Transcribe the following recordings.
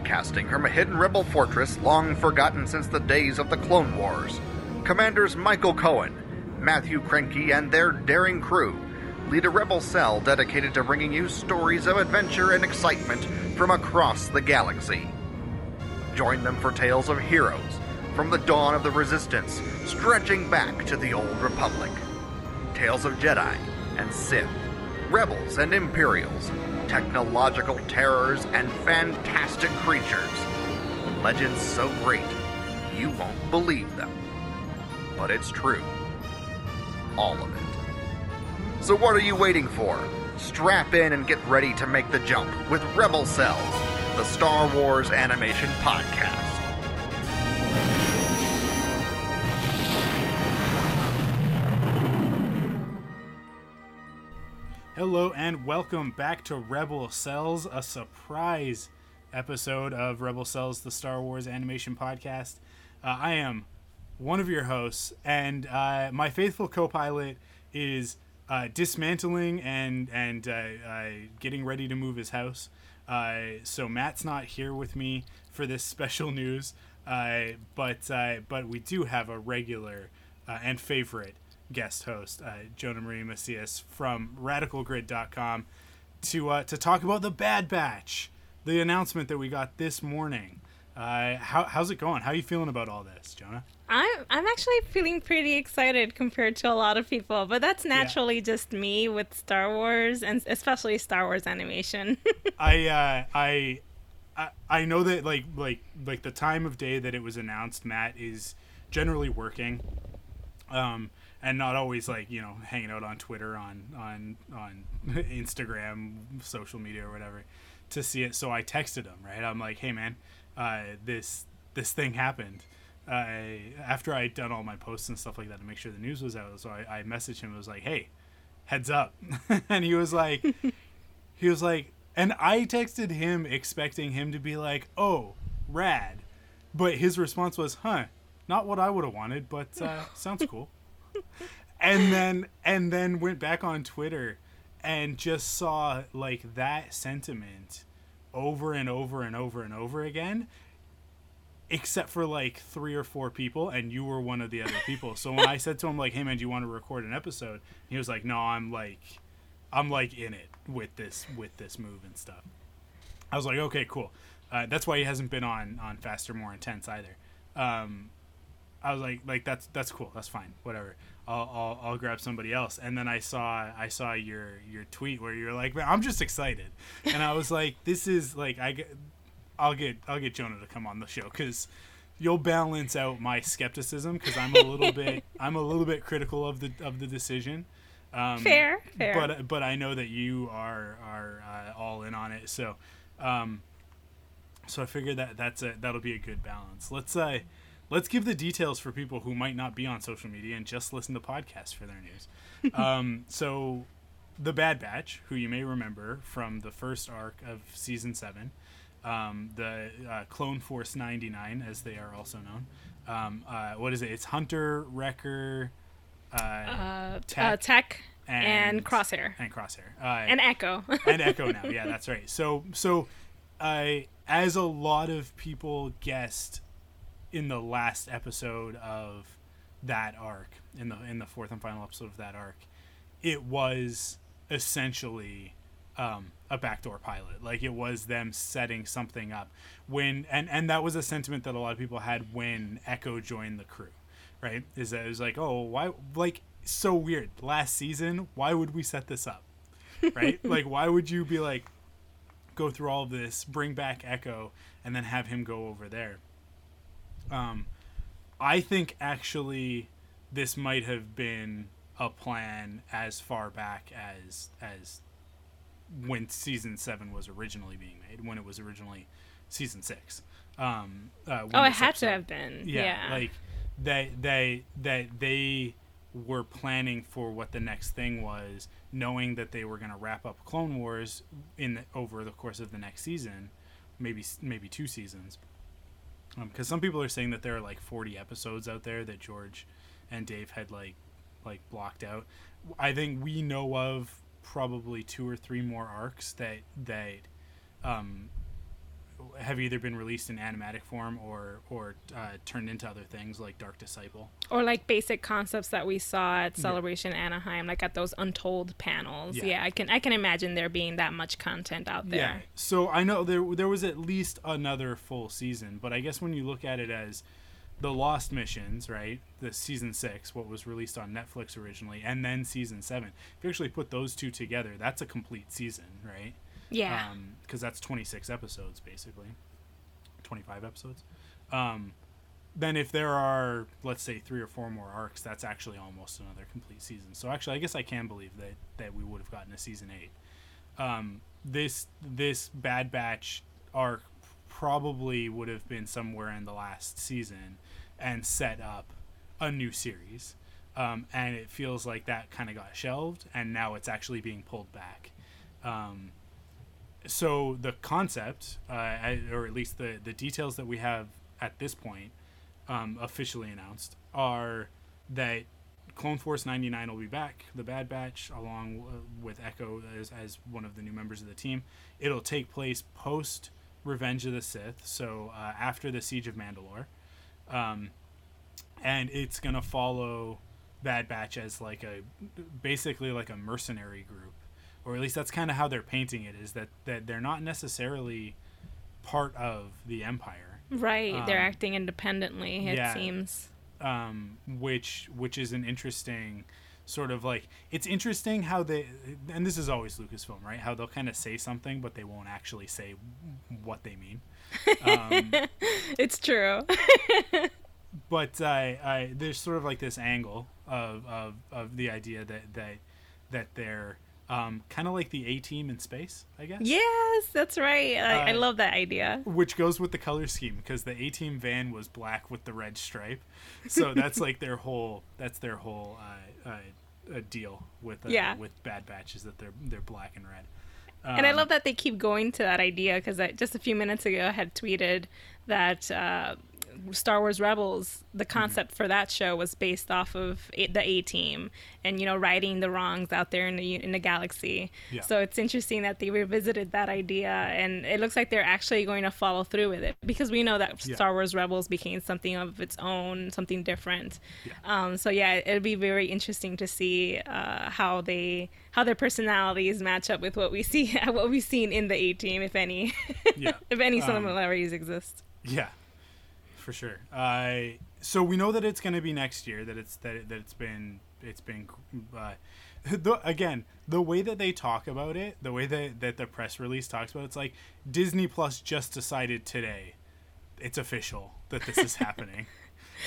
Broadcasting from a hidden rebel fortress long forgotten since the days of the Clone Wars, Commanders Michael Cohen, Matthew Krenke, and their daring crew lead a rebel cell dedicated to bringing you stories of adventure and excitement from across the galaxy. Join them for tales of heroes from the dawn of the Resistance, stretching back to the Old Republic. Tales of Jedi and Sith, rebels and Imperials, technological terrors, and fantastic creatures. Legends so great, you won't believe them. But it's true. All of it. So what are you waiting for? Strap in and get ready to make the jump with Rebel Cells, the Star Wars Animation Podcast. Hello and welcome back to Rebel Cells, a surprise episode of Rebel Cells, the Star Wars animation podcast. Uh, I am one of your hosts, and uh, my faithful co-pilot is uh, dismantling and and uh, uh, getting ready to move his house. Uh, so Matt's not here with me for this special news, but but we do have a regular and favorite guest host, uh, Jonah Marie Macias from RadicalGrid.com, to uh, to talk about the Bad Batch, the announcement that we got this morning. Uh, how, how's it going? How are you feeling about all this, Jonah? I'm I'm actually feeling pretty excited compared to a lot of people, but that's naturally yeah. just me with Star Wars and especially Star Wars animation. I, uh, I I I know that like like like the time of day that it was announced, Matt is generally working. Um, and not always like you know hanging out on Twitter, on on on Instagram, social media or whatever, to see it. So I texted him. Right, I'm like, hey man, uh, this this thing happened. Uh, after I'd done all my posts and stuff like that to make sure the news was out, so I, I messaged him. I was like, hey, heads up, and he was like, he was like, and I texted him expecting him to be like, oh, rad, but his response was, huh, not what I would have wanted, but uh, sounds cool and then and then went back on Twitter and just saw like that sentiment over and over and over and over again except for like three or four people and you were one of the other people so when i said to him like hey man do you want to record an episode he was like no i'm like i'm like in it with this with this move and stuff i was like okay cool uh, that's why he hasn't been on on faster more intense either um, I was like, like that's that's cool. That's fine. Whatever. I'll, I'll, I'll grab somebody else. And then I saw I saw your your tweet where you're like, I'm just excited, and I was like, this is like I get, I'll get I'll get Jonah to come on the show because you'll balance out my skepticism because I'm a little bit I'm a little bit critical of the of the decision. Um, fair, fair. But but I know that you are are uh, all in on it. So, um, so I figured that that's a that'll be a good balance. Let's uh let's give the details for people who might not be on social media and just listen to podcasts for their news. um, so, the Bad Batch, who you may remember from the first arc of season seven, um, the uh, Clone Force 99, as they are also known. Um, uh, what is it? It's Hunter, Wrecker, uh, uh Tech, uh, Tech and, and, Crosshair, and Crosshair, uh, and Echo, and Echo. Now, yeah, that's right. So, so, as a lot of people guessed in the last episode of that arc in the in the fourth and final episode of that arc it was essentially um, a backdoor pilot. Like it was them setting something up when and and that was a sentiment that a lot of people had when echo joined the crew right? Is that it was like oh why like so weird. Last season why would we set this up right? Like why would you be like go through all of this bring back echo and then have him go over there um, I think actually this might have been a plan as far back as as when season seven was originally being made, when it was originally season six. Um, uh, Oh, it had episode- to have been. yeah, Yeah. like they they that they were planning for what the next thing was, knowing that they were going to wrap up Clone Wars in the, over the course of the next season, maybe maybe two seasons. Because some people are saying that there are like 40 episodes out there that George and Dave had like like blocked out. I think we know of probably two or three more arcs that that um, have either been released in animatic form or or uh, turned into other things like Dark Disciple. or like basic concepts that we saw at Celebration Anaheim, like at those untold panels. Yeah. Yeah. I can I can imagine there being that much content out there. Yeah. So I know there there was at least another full season, but I guess when you look at it as the Lost Missions, right? The season six, what was released on Netflix originally, and then season seven. If you actually put those two together, that's a complete season, right? Yeah. because that's 26 episodes basically. 25 episodes. Um, then if there are let's say three or four more arcs that's actually almost another complete season. So actually i guess i can believe that that we would have gotten a season 8 um, this this bad batch arc probably would have been somewhere in the last season and set up a new series. Um, and it feels like that kind of got shelved and now it's actually being pulled back. Um, so the concept, uh, or at least the the details that we have at this point, um, officially announced, are that Clone Force 99 will be back, the Bad Batch, along with Echo as, as one of the new members of the team. It'll take place post Revenge of the Sith, so uh, after the Siege of Mandalore, um, and it's gonna follow Bad Batch as like a basically like a mercenary group or at least that's kind of how they're painting it is that that they're not necessarily part of the empire right. they're um, acting independently, it yeah. seems. um, which which is an interesting sort of like it's interesting how they and this is always lucasfilm right how they'll kind of say something but they won't actually say what they mean um, It's true. but I, I there's sort of like this angle of, of, of the idea that that that they're um, kind of like the A team in space I guess yes, that's right. I, I Uh, love that idea. which goes with the color scheme because the A team van was black with the red stripe, so that's like their whole that's their whole uh, uh, deal with uh, Yeah. with Bad Batch is that they're they're black and red. and I Um, love that they keep going to that idea because just a few minutes ago I had tweeted that uh, Star Wars Rebels, the Mm-hmm. concept for that show was based off of a- the A Team and you know righting the wrongs out there in the in the galaxy. Yeah. So it's interesting that they revisited that idea, and it looks like they're actually going to follow through with it because we know that Yeah. Star Wars Rebels became something of its own, something different. Yeah. Um, so yeah, it'll be very interesting to see uh, how they how their personalities match up with what we see what we've seen in the A Team, if any, Yeah. if any Um, similarities exist. Yeah, for sure. Uh, so we know that it's going to be next year. That it's that, that it's been it's been uh, the, again the way that they talk about it, the way that that the press release talks about it, it's like Disney Plus just decided today, it's official that this is happening.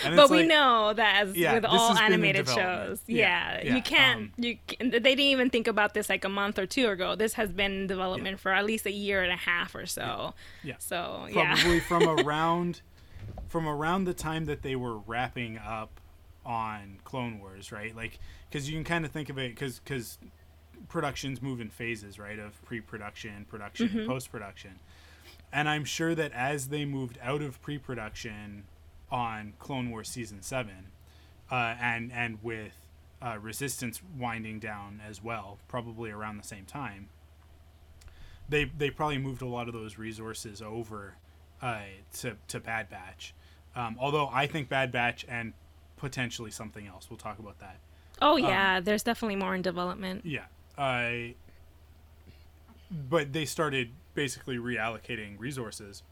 And But we like- know that as Yeah, with all has been in animated shows, Yeah, yeah, yeah, you can't. um, you c- they didn't even think about this like a month or two ago. This has been in development for at least a year and a half or so. Yeah. So yeah, probably from around from around the time that they were wrapping up on Clone Wars, right? Like because you can kind of think of it because because productions move in phases, right? Of pre-production, production, Mm-hmm. post-production. And I'm sure that as they moved out of pre-production on Clone Wars season seven, uh, and and with uh, Resistance winding down as well, probably around the same time, they they probably moved a lot of those resources over uh, to to Bad Batch. Um, although I think Bad Batch and potentially something else. We'll talk about that. oh yeah, there's definitely more in development. Yeah. I. but they started basically reallocating resources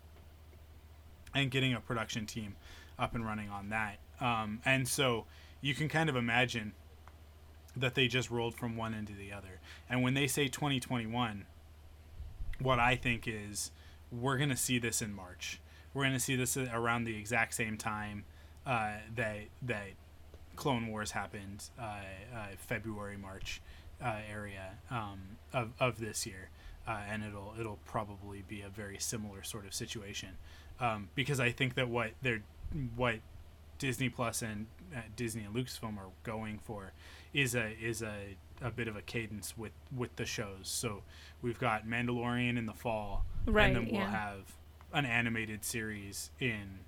and getting a production team up and running on that. Um, and so you can kind of imagine that they just rolled from one end to the other. And when they say 2021, what I think is we're going to see this in March. We're going to see this around the exact same time uh, that that Clone Wars happened, uh, uh, February March uh, area um, of of this year. uh, and it'll it'll probably be a very similar sort of situation um, because I think that what they're what Disney Plus and uh, Disney and Lucasfilm are going for is a is a, a bit of a cadence with with the shows. So we've got Mandalorian in the fall, Right, and then we'll yeah. have an animated series in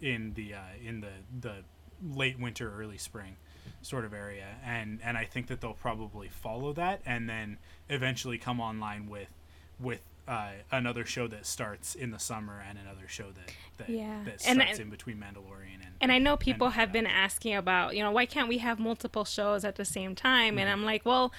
in the uh, in the the late winter, early spring sort of area, and and I think that they'll probably follow that, and then eventually come online with with uh, another show that starts in the summer and another show that that, Yeah. that And starts I- in between Mandalorian and And I know people and, have uh, been asking about, you know, why can't we have multiple shows at the same time? Mm-hmm. And I'm like, well,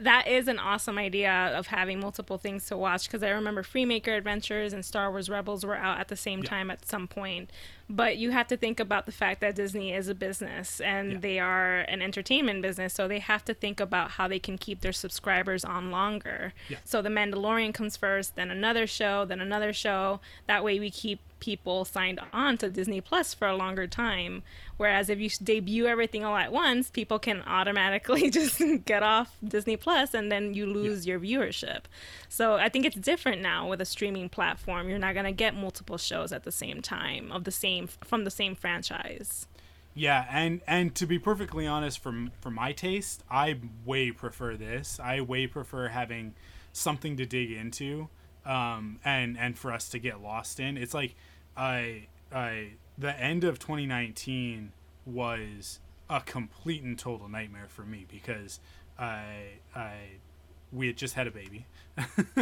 that is an awesome idea of having multiple things to watch because I remember Freemaker Adventures and Star Wars Rebels were out at the same Yeah. time at some point. But you have to think about the fact that Disney is a business and Yeah. they are an entertainment business, so they have to think about how they can keep their subscribers on longer. Yeah. So The Mandalorian comes first, then another show, then another show. That way we keep people signed on to Disney Plus for a longer time. Whereas if you debut everything all at once, people can automatically just get off Disney Plus and then you lose your viewership. So I think it's different now with a streaming platform. You're not going to get multiple shows at the same time of the same from the same franchise. Yeah, and and to be perfectly honest, from for my taste, I way prefer this. I way prefer having something to dig into, um, and and for us to get lost in. It's like, I I the end of 2019 was a complete and total nightmare for me because I I we had just had a baby.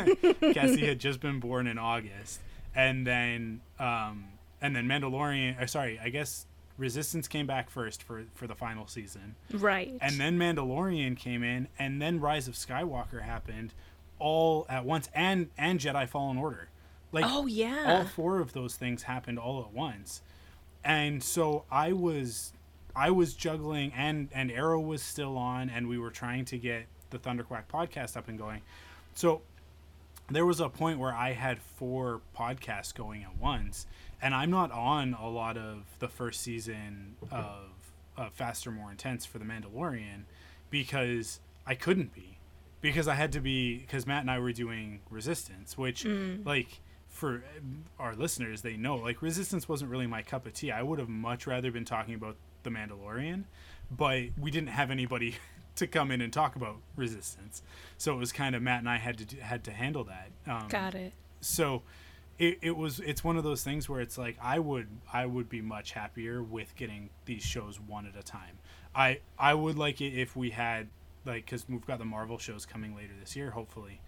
Cassie had just been born in August, and then um, and then Mandalorian. Sorry, I guess Resistance came back first for for the final season, Right. and then Mandalorian came in, and then Rise of Skywalker happened, all at once, and and Jedi Fallen Order. Like Oh, yeah. all four of those things happened all at once, and so I was I was juggling, and and Arrow was still on, and we were trying to get the Thunderquack podcast up and going. So there was a point where I had four podcasts going at once, and I'm not on a lot of the first season of, of Faster, More Intense for The Mandalorian because I couldn't be. Because I had to be, because Matt and I were doing Resistance, which, like, for our listeners, they know, like, Resistance wasn't really my cup of tea. I would have much rather been talking about The Mandalorian, but we didn't have anybody to come in and talk about Resistance. So it was kind of Matt and I had to had to handle that. Um, Got it. so it, it was it's one of those things where it's like I would I would be much happier with getting these shows one at a time. I I would like it if we had like because we've got the Marvel shows coming later this year, hopefully.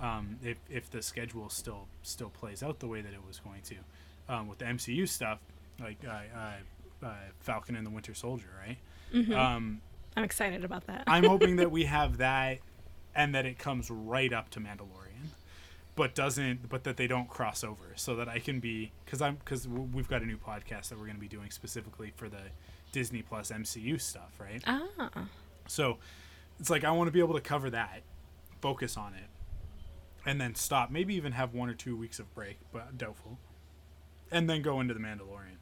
Um, if if the schedule still still plays out the way that it was going to, um, with the MCU stuff like uh, uh, uh, Falcon and the Winter Soldier, right? Um, I'm excited about that. I'm hoping that we have that, and that it comes right up to Mandalorian, but doesn't, but that they don't cross over, so that I can be, because I'm, because we've got a new podcast that we're going to be doing specifically for the Disney Plus MCU stuff, right? ah. So it's like I want to be able to cover that, focus on it, and then stop. Maybe even have one or two weeks of break, but doubtful, and then go into the Mandalorian.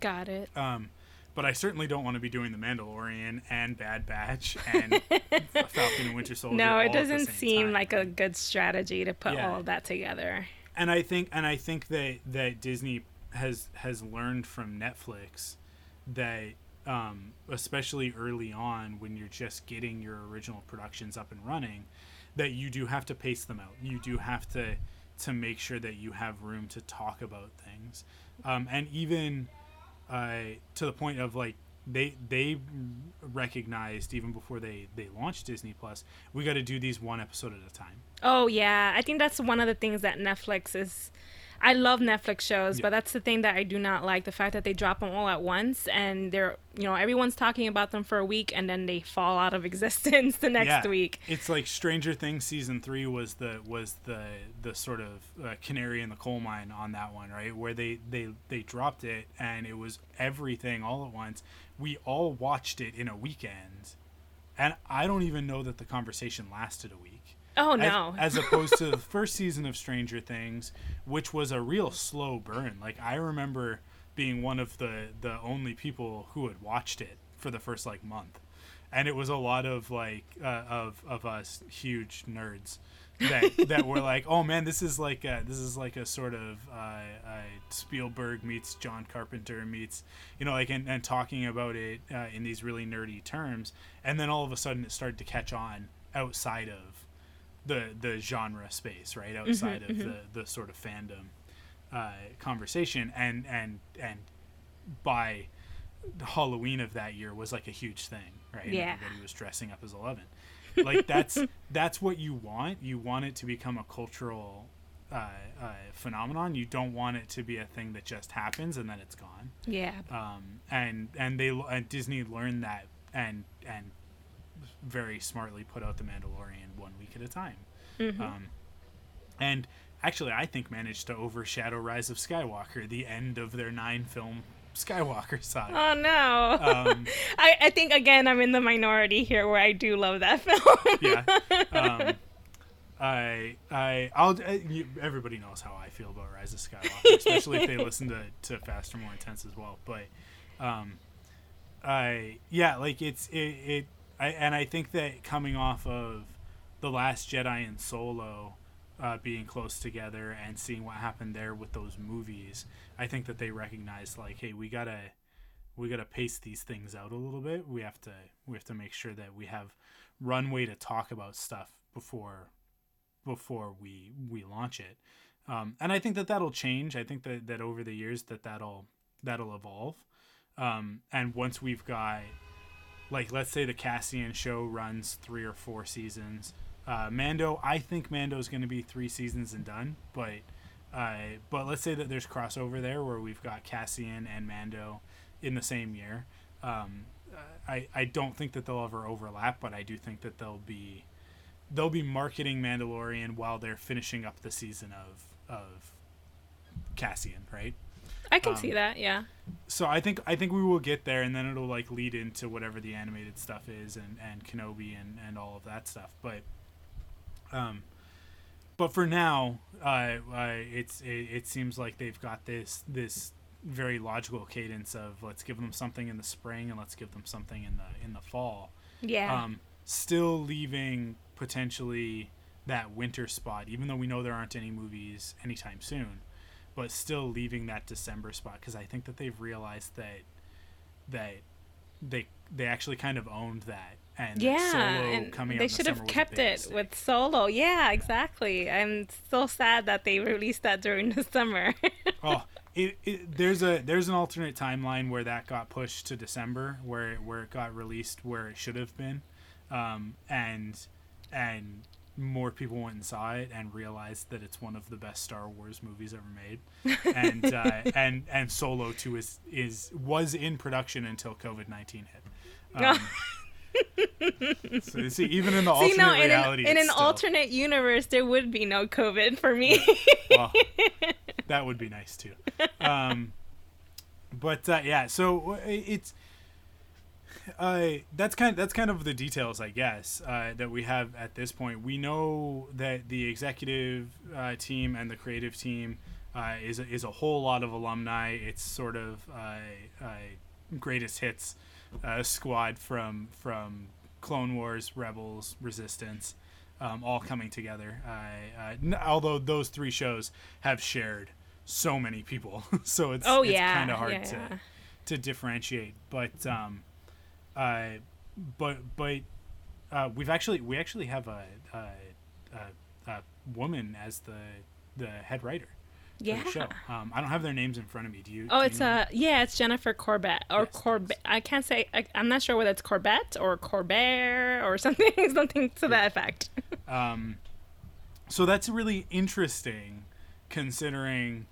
Got it. Um, but I certainly don't want to be doing the Mandalorian and Bad Batch and Falcon and Winter Soldier. No, it doesn't seem time, like a good strategy to put Yeah. all of that together. And I think, and I think that that Disney has has learned from Netflix that, um, especially early on when you're just getting your original productions up and running, that you do have to pace them out. You do have to to make sure that you have room to talk about things, um, and even uh, to the point of like they they recognized even before they they launched Disney Plus, we got to do these one episode at a time. Oh yeah, I think that's one of the things that Netflix is. I love Netflix shows, Yeah. but that's the thing that I do not like the fact that they drop them all at once and they're, you know, everyone's talking about them for a week and then they fall out of existence the next Yeah. week. It's like Stranger Things season three was the was the the sort of uh, canary in the coal mine on that one, right? Where they they they dropped it and it was everything all at once. We all watched it in a weekend, and I don't even know that the conversation lasted a week. Oh no. As, opposed to the first season of Stranger Things, which was a real slow burn. Like I remember being one of the the only people who had watched it for the first like month, and it was a lot of like uh, of of us huge nerds that that were like, oh man, this is like a, this is like a sort of uh, uh, Spielberg meets John Carpenter meets you know like and, and talking about it uh, in these really nerdy terms, and then all of a sudden it started to catch on outside of the the genre space, right outside of the the sort of fandom uh, conversation, and and and by Halloween of that year was like a huge thing, right? And Yeah. Everybody was dressing up as Eleven. Like that's that's what you want. You want it to become a cultural uh, uh, phenomenon. You don't want it to be a thing that just happens and then it's gone. Yeah. Um, and and they and Disney learned that and and very smartly put out the Mandalorian one week at a time. Um, and actually, I think managed to overshadow Rise of Skywalker, the end of their nine film Skywalker saga. Oh no. Um, I, I think again I'm in the minority here where I do love that film. yeah. Um, I I I'll uh, you, everybody knows how I feel about Rise of Skywalker, especially if they listen to to Faster, More Intense as well. But um, I yeah, like it's it, it I and I think that coming off of the Last Jedi and Solo. Uh, being close together and seeing what happened there with those movies, I think that they recognized like, hey, we gotta we gotta pace these things out a little bit. We have to we have to make sure that we have runway to talk about stuff before before we we launch it. Um, and I think that that'll change. I think that that over the years that that'll that'll evolve. Um, and once we've got like let's say the Cassian show runs three or four seasons. Uh, Mando, I think Mando's going to be three seasons and done, but uh, but let's say that there's crossover there where we've got Cassian and Mando in the same year. Um, I I don't think that they'll ever overlap, but I do think that they'll be they'll be marketing Mandalorian while they're finishing up the season of of Cassian, right? I can Um, see that. Yeah. so I think I think we will get there, and then it'll like lead into whatever the animated stuff is, and and Kenobi and and all of that stuff. But um, but for now, uh, uh it's it, it seems like they've got this this very logical cadence of let's give them something in the spring and let's give them something in the in the fall. Yeah. Um, still leaving potentially that winter spot, even though we know there aren't any movies anytime soon, but still leaving that December spot because I think that they've realized that that they they actually kind of owned that and that yeah, Solo and they in the should have summer was a kept it mistake. with Solo. Yeah, exactly. I'm so sad that they released that during the summer. oh it, it, there's a there's an alternate timeline where that got pushed to December where where it got released where it should have been um, and and more people went and saw it and realized that it's one of the best Star Wars movies ever made and uh, and and Solo 2 is is was in production until COVID-19 hit um, so, see even in the See, alternate no, in reality an, in an still- alternate universe, there would be no COVID for me. well, that would be nice too. Um, but uh, yeah, so uh, it's uh, that's kind that's kind of the details, I guess, uh, that we have at this point. We know that the executive uh, team and the creative team uh, is a, is a whole lot of alumni. It's sort of uh, uh, greatest hits uh, squad from from Clone Wars, Rebels, Resistance, um, all coming together. N- although those three shows have shared so many people, so it's oh it's yeah, kind of hard yeah, to yeah. to differentiate. But um, uh, but but uh, we've actually we actually have a a, a, a woman as the the head writer Yeah. the show. Um, I don't have their names in front of me. Do you? Oh, do it's you know? uh yeah, it's Jennifer Corbett or Yes, Corbett. I can't say. I, I'm not sure whether it's Corbett or Corbett or something, something to that effect. Um, so that's really interesting, considering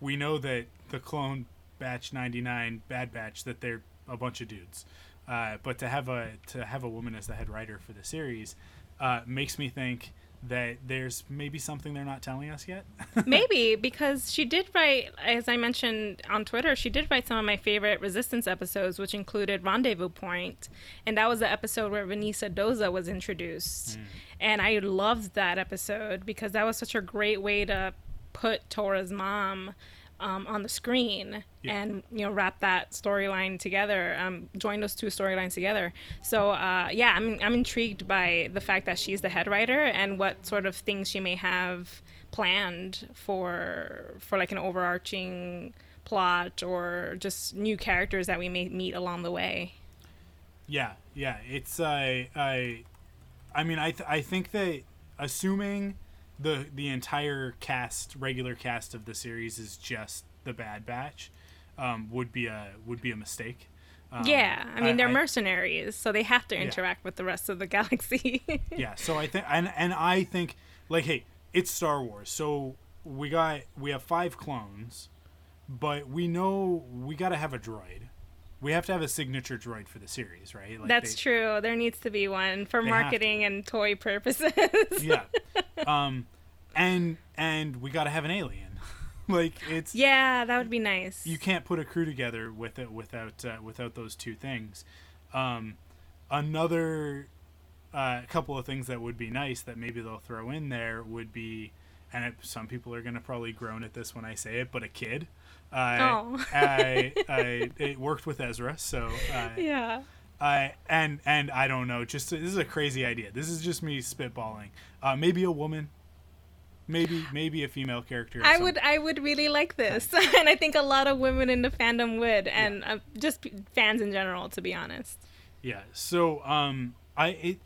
we know that the clone batch 99 bad batch that they're a bunch of dudes uh, but to have a to have a woman as the head writer for the series uh, makes me think that there's maybe something they're not telling us yet. Maybe because she did write, as I mentioned on Twitter, she did write some of my favorite Resistance episodes, which included Rendezvous Point, and that was the episode where Venisa Doza was introduced, and I loved that episode because that was such a great way to put Torra's mom um, on the screen Yeah. and you know wrap that storyline together um, join those two storylines together so uh, yeah I'm, I'm intrigued by the fact that she's the head writer and what sort of things she may have planned for for like an overarching plot or just new characters that we may meet along the way Yeah, yeah. It's I I I mean I th- I think that assuming the the entire cast regular cast of the series is just the Bad Batch um, would be a would be a mistake. Um, yeah i mean they're I- mercenaries so they have to interact with the rest of the galaxy. Yeah so i think and and i think like hey it's star wars so we got we have five clones but we know we got to have a droid we have to have a signature droid for the series right like That's they- true. There needs to be one for marketing and toy purposes. yeah um and and we got to have an alien like it's yeah, that would be nice. you can't put a crew together with it without uh, without those two things. Um, another uh, couple of things that would be nice that maybe they'll throw in there would be, and it, some people are gonna probably groan at this when I say it, but a kid. Uh, Oh. I, I, it worked with Ezra, so uh, yeah. I and and I don't know. Just this is a crazy idea. This is just me spitballing. Uh, maybe a woman, maybe maybe a female character. I would I would really like this. and I think a lot of women in the fandom would and uh, just fans in general to be honest. Yeah. So um I it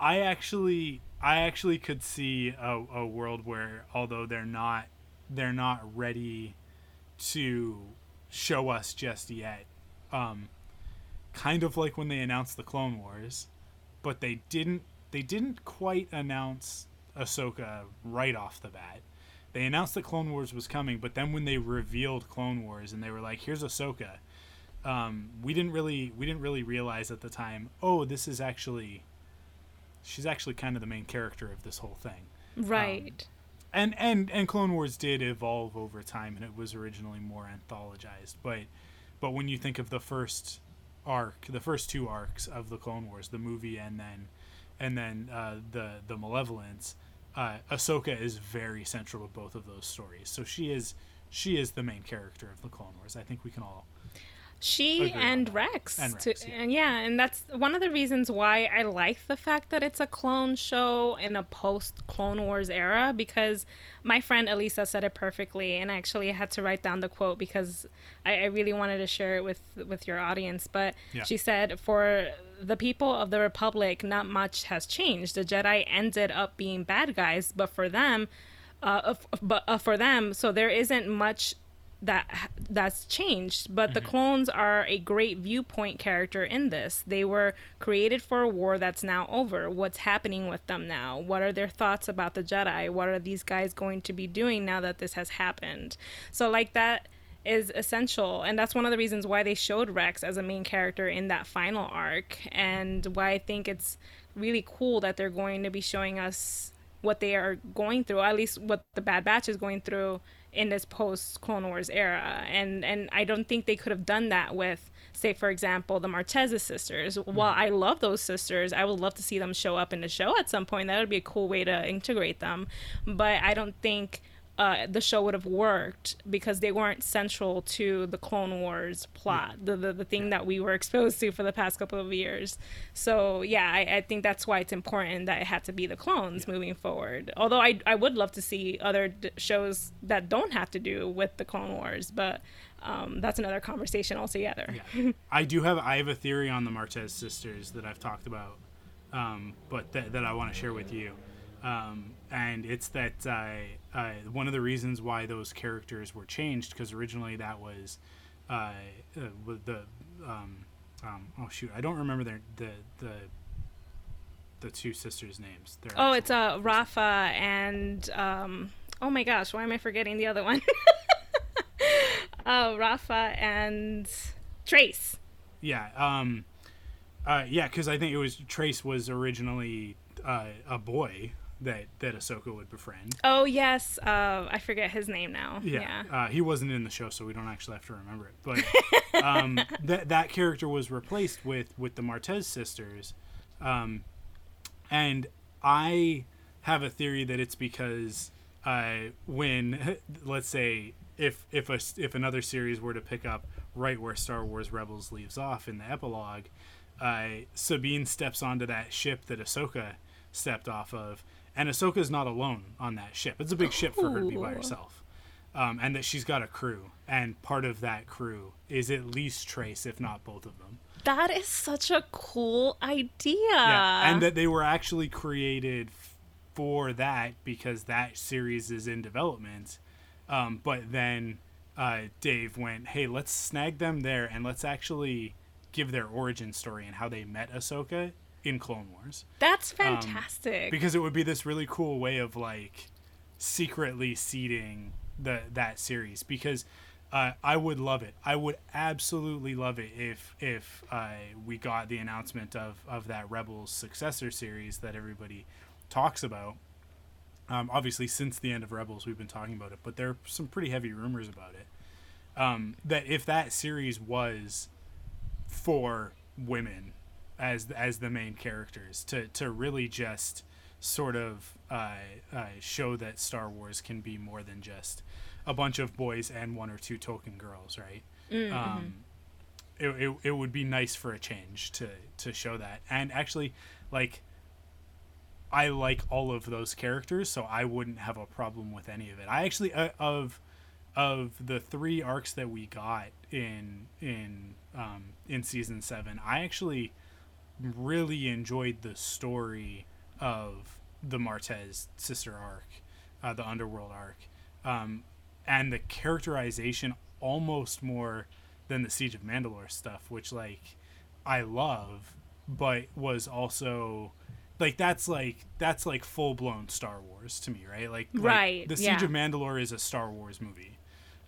I actually I actually could see a, a world where although they're not they're not ready to show us just yet um kind of like when they announced the Clone Wars but they didn't they didn't quite announce Ahsoka right off the bat. They announced that Clone Wars was coming, but then when they revealed Clone Wars and they were like, "Here's Ahsoka," um, we didn't really we didn't really realize at the time. Oh, this is actually she's actually kind of the main character of this whole thing. Right. And and and Clone Wars did evolve over time, and it was originally more anthologized. But but when you think of the first arc, the first two arcs of the Clone Wars, the movie and then and then uh, the the Malevolence, uh, Ahsoka is very central to both of those stories. So she is she is the main character of the Clone Wars. I think we can all She on and. Rex. And to- yeah. and yeah, and that's one of the reasons why I like the fact that it's a clone show in a post Clone Wars era because my friend Elisa said it perfectly, and I actually had to write down the quote because I, I really wanted to share it with with your audience. But Yeah. she said, "For the people of the Republic, not much has changed. The Jedi ended up being bad guys, but for them." Uh, but uh, for them, so there isn't much that that's changed but the mm-hmm. clones are a great viewpoint character in this. They were created for a war that's now over. What's happening with them now? What are their thoughts about the jedi? What are these guys going to be doing now that this has happened? So like that is essential and that's one of the reasons why they showed rex as a main character in that final arc and why i think it's really cool that they're going to be showing us what they are going through, at least what the Bad Batch is going through in this post Clone Wars era. And and I don't think they could have done that with, say, for example, the Martezes sisters. Mm-hmm. While I love those sisters, I would love to see them show up in the show at some point. That would be a cool way to integrate them. But I don't think uh, the show would have worked because they weren't central to the Clone Wars plot, the, the the thing that we were exposed to for the past couple of years. So yeah, I, I think that's why it's important that it had to be the clones moving forward. Although I I would love to see other d- shows that don't have to do with the Clone Wars, but um, that's another conversation altogether. Yeah. I do have I have a theory on the Martez sisters that I've talked about, um, but that, that I want to share with you, um, and it's that I uh, one of the reasons why those characters were changed because originally that was uh, uh, the um, um, oh shoot I don't remember their the the the two sisters names. Oh, it's uh Rafa and um oh my gosh, why am I forgetting the other one? uh Rafa and Trace. Yeah. Um. Uh. Yeah, because I think it was Trace was originally uh, a boy that that Ahsoka would befriend. Oh yes, uh I forget his name now. Yeah. Yeah. Uh, he wasn't in the show, so we don't actually have to remember it. But um, that that character was replaced with with the Martez sisters, um, and I have a theory that it's because uh, when let's say if if a if another series were to pick up right where Star Wars Rebels leaves off in the epilogue, uh, Sabine steps onto that ship that Ahsoka stepped off of, and Ahsoka's not alone on that ship. It's a big ship for her to be by herself, um, and that she's got a crew, and part of that crew is at least Trace, if not both of them. That is such a cool idea. Yeah, and that they were actually created for that because that series is in development. Um, but then uh, Dave went, "Hey, let's snag them there and let's actually give their origin story and how they met Ahsoka in Clone Wars." That's fantastic. um, because it would be this really cool way of like secretly seeding the that series because uh, I would love it. I would absolutely love it if if uh, we got the announcement of of that Rebels successor series that everybody talks about. Um, obviously, since the end of Rebels, we've been talking about it, but there are some pretty heavy rumors about it. Um, that if that series was for women as as the main characters to to really just sort of uh, uh, show that Star Wars can be more than just a bunch of boys and one or two token girls, right? Um, it, it, it would be nice for a change to to show that, and actually, like. I like all of those characters, so I wouldn't have a problem with any of it. I actually uh, of of the three arcs that we got in in um, in season seven, I actually really enjoyed the story of the Martez sister arc, uh, the Underworld arc, um, and the characterization almost more than the Siege of Mandalore stuff, which like I love, but was also like that's like that's like full blown Star Wars to me, right? Like, like, Right, the Siege yeah. of Mandalore is a Star Wars movie.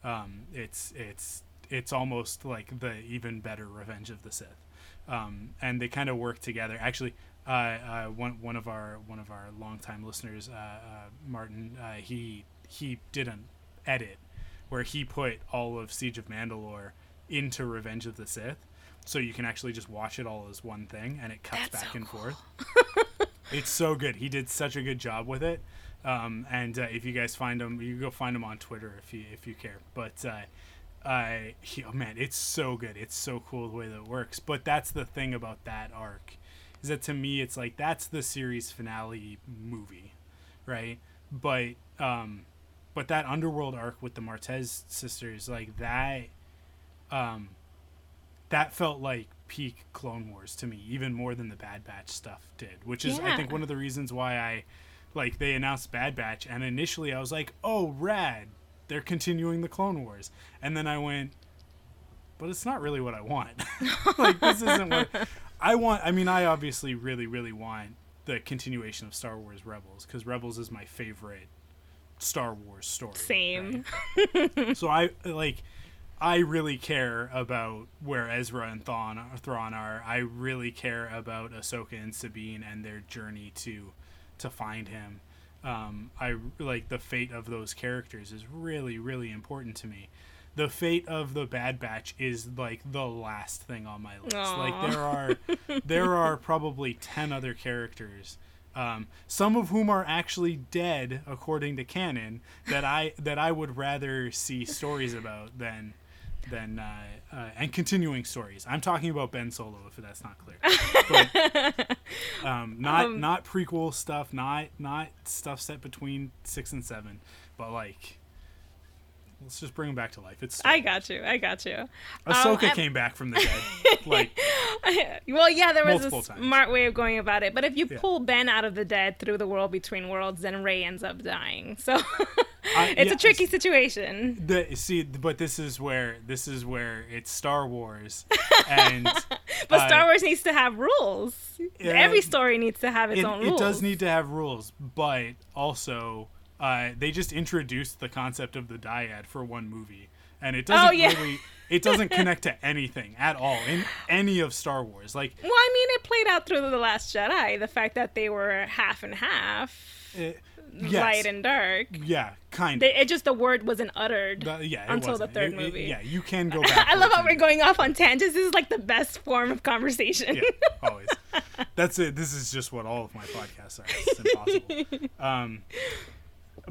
Um, it's it's it's almost like the even better Revenge of the Sith, um, and they kind of work together. Actually, uh, uh, one one of our one of our longtime listeners, uh, uh, Martin, uh, he he did an edit where he put all of Siege of Mandalore into Revenge of the Sith, so you can actually just watch it all as one thing, and it cuts That's back so and forth. it's so good. He did such a good job with it. Um, and uh, if you guys find him, you can go find him on Twitter if you if you care. But he, oh man, it's so good. It's so cool the way that it works. But that's the thing about that arc, is that to me it's like that's the series finale movie, right? But um, but that underworld arc with the Martez sisters, like that, um, that felt like peak Clone Wars to me, even more than the Bad Batch stuff did. Which is, I think, one of the reasons why I like they announced Bad Batch, and initially I was like, "Oh, rad! They're continuing the Clone Wars," and then I went, "But it's not really what I want. like this isn't what I want. I mean, I obviously really, really want the continuation of Star Wars Rebels because Rebels is my favorite Star Wars story. Same. right? so I like. I really care about where Ezra and Thrawn, Thrawn are. I really care about Ahsoka and Sabine and their journey to to find him. Um, I like the fate of those characters is really really important to me. The fate of the Bad Batch is like the last thing on my list. Aw. Like there are there are probably ten other characters. Um, some of whom are actually dead according to canon that I that I would rather see stories about than than uh, uh, and continuing stories. I'm talking about Ben Solo if that's not clear. But, um, not not prequel stuff, not not stuff set between six and seven, but like let's just bring him back to life. It's Star I Wars. got you. I got you. Ahsoka Um, came back from the dead. like well, yeah, there was a times. smart way of going about it. But if you Yeah. pull Ben out of the dead through the world between worlds, then Rey ends up dying. So I- it's yeah, a tricky situation. the see, but this is where this is where it's Star Wars, and But uh, Star Wars needs to have rules. Every story needs to have its it, own Rules. it does need to have rules, but also uh, they just introduced the concept of the dyad for one movie, and it doesn't Oh, yeah. really it doesn't connect to anything at all in any of Star Wars. Like Well, I mean, it played out through the Last Jedi. The fact that they were half and half, uh, yes, light and dark. yeah, kind They, of. it just the word wasn't uttered yeah, until the wasn't. third It- it- movie. yeah, you can go back. I love how we're going off on tangents. This is like the best form of conversation. yeah, always. That's it. This is just what all of my podcasts are. It's impossible. Um,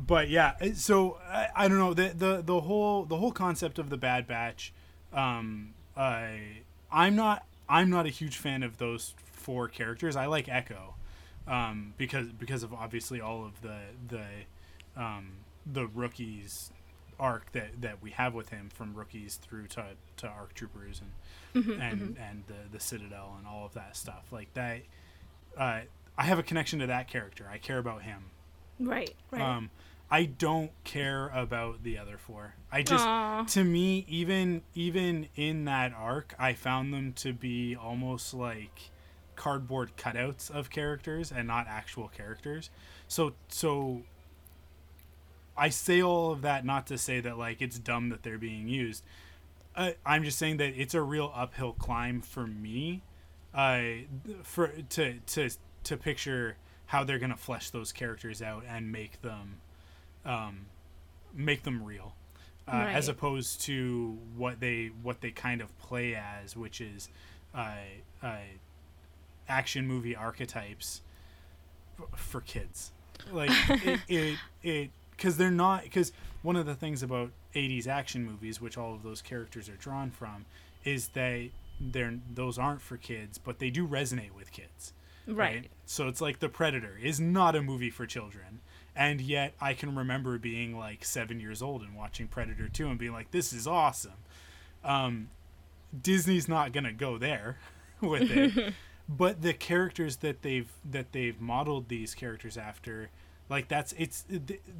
but yeah, so I, I don't know the, the the whole the whole concept of the Bad Batch. Um, I I'm not I'm not a huge fan of those four characters. I like Echo, um, because because of obviously all of the the um, the rookies arc that, that we have with him from rookies through to, to arc troopers and Mm-hmm, and and the, the citadel and all of that stuff like that uh, i have a connection to that character i care about him Right. Right. um, I don't care about the other four. I just, Aw. to me, even even in that arc, I found them to be almost like cardboard cutouts of characters and not actual characters. So so. I say all of that not to say that like it's dumb that they're being used. Uh, I'm just saying that it's a real uphill climb for me, uh, for to to to picture how they're gonna flesh those characters out and make them, um, make them real, uh, as opposed to what they what they kind of play as, which is, uh, uh, action movie archetypes for kids. Like it, it, it, because they're not. Because one of the things about '80s action movies, which all of those characters are drawn from, is that they're those aren't for kids, but they do resonate with kids. right. So it's like The Predator is not a movie for children. And yet I can remember being like seven years old and watching Predator 2 and being like, this is awesome. Um, Disney's not gonna go there with it. but the characters that they've that they've modeled these characters after, like that's it's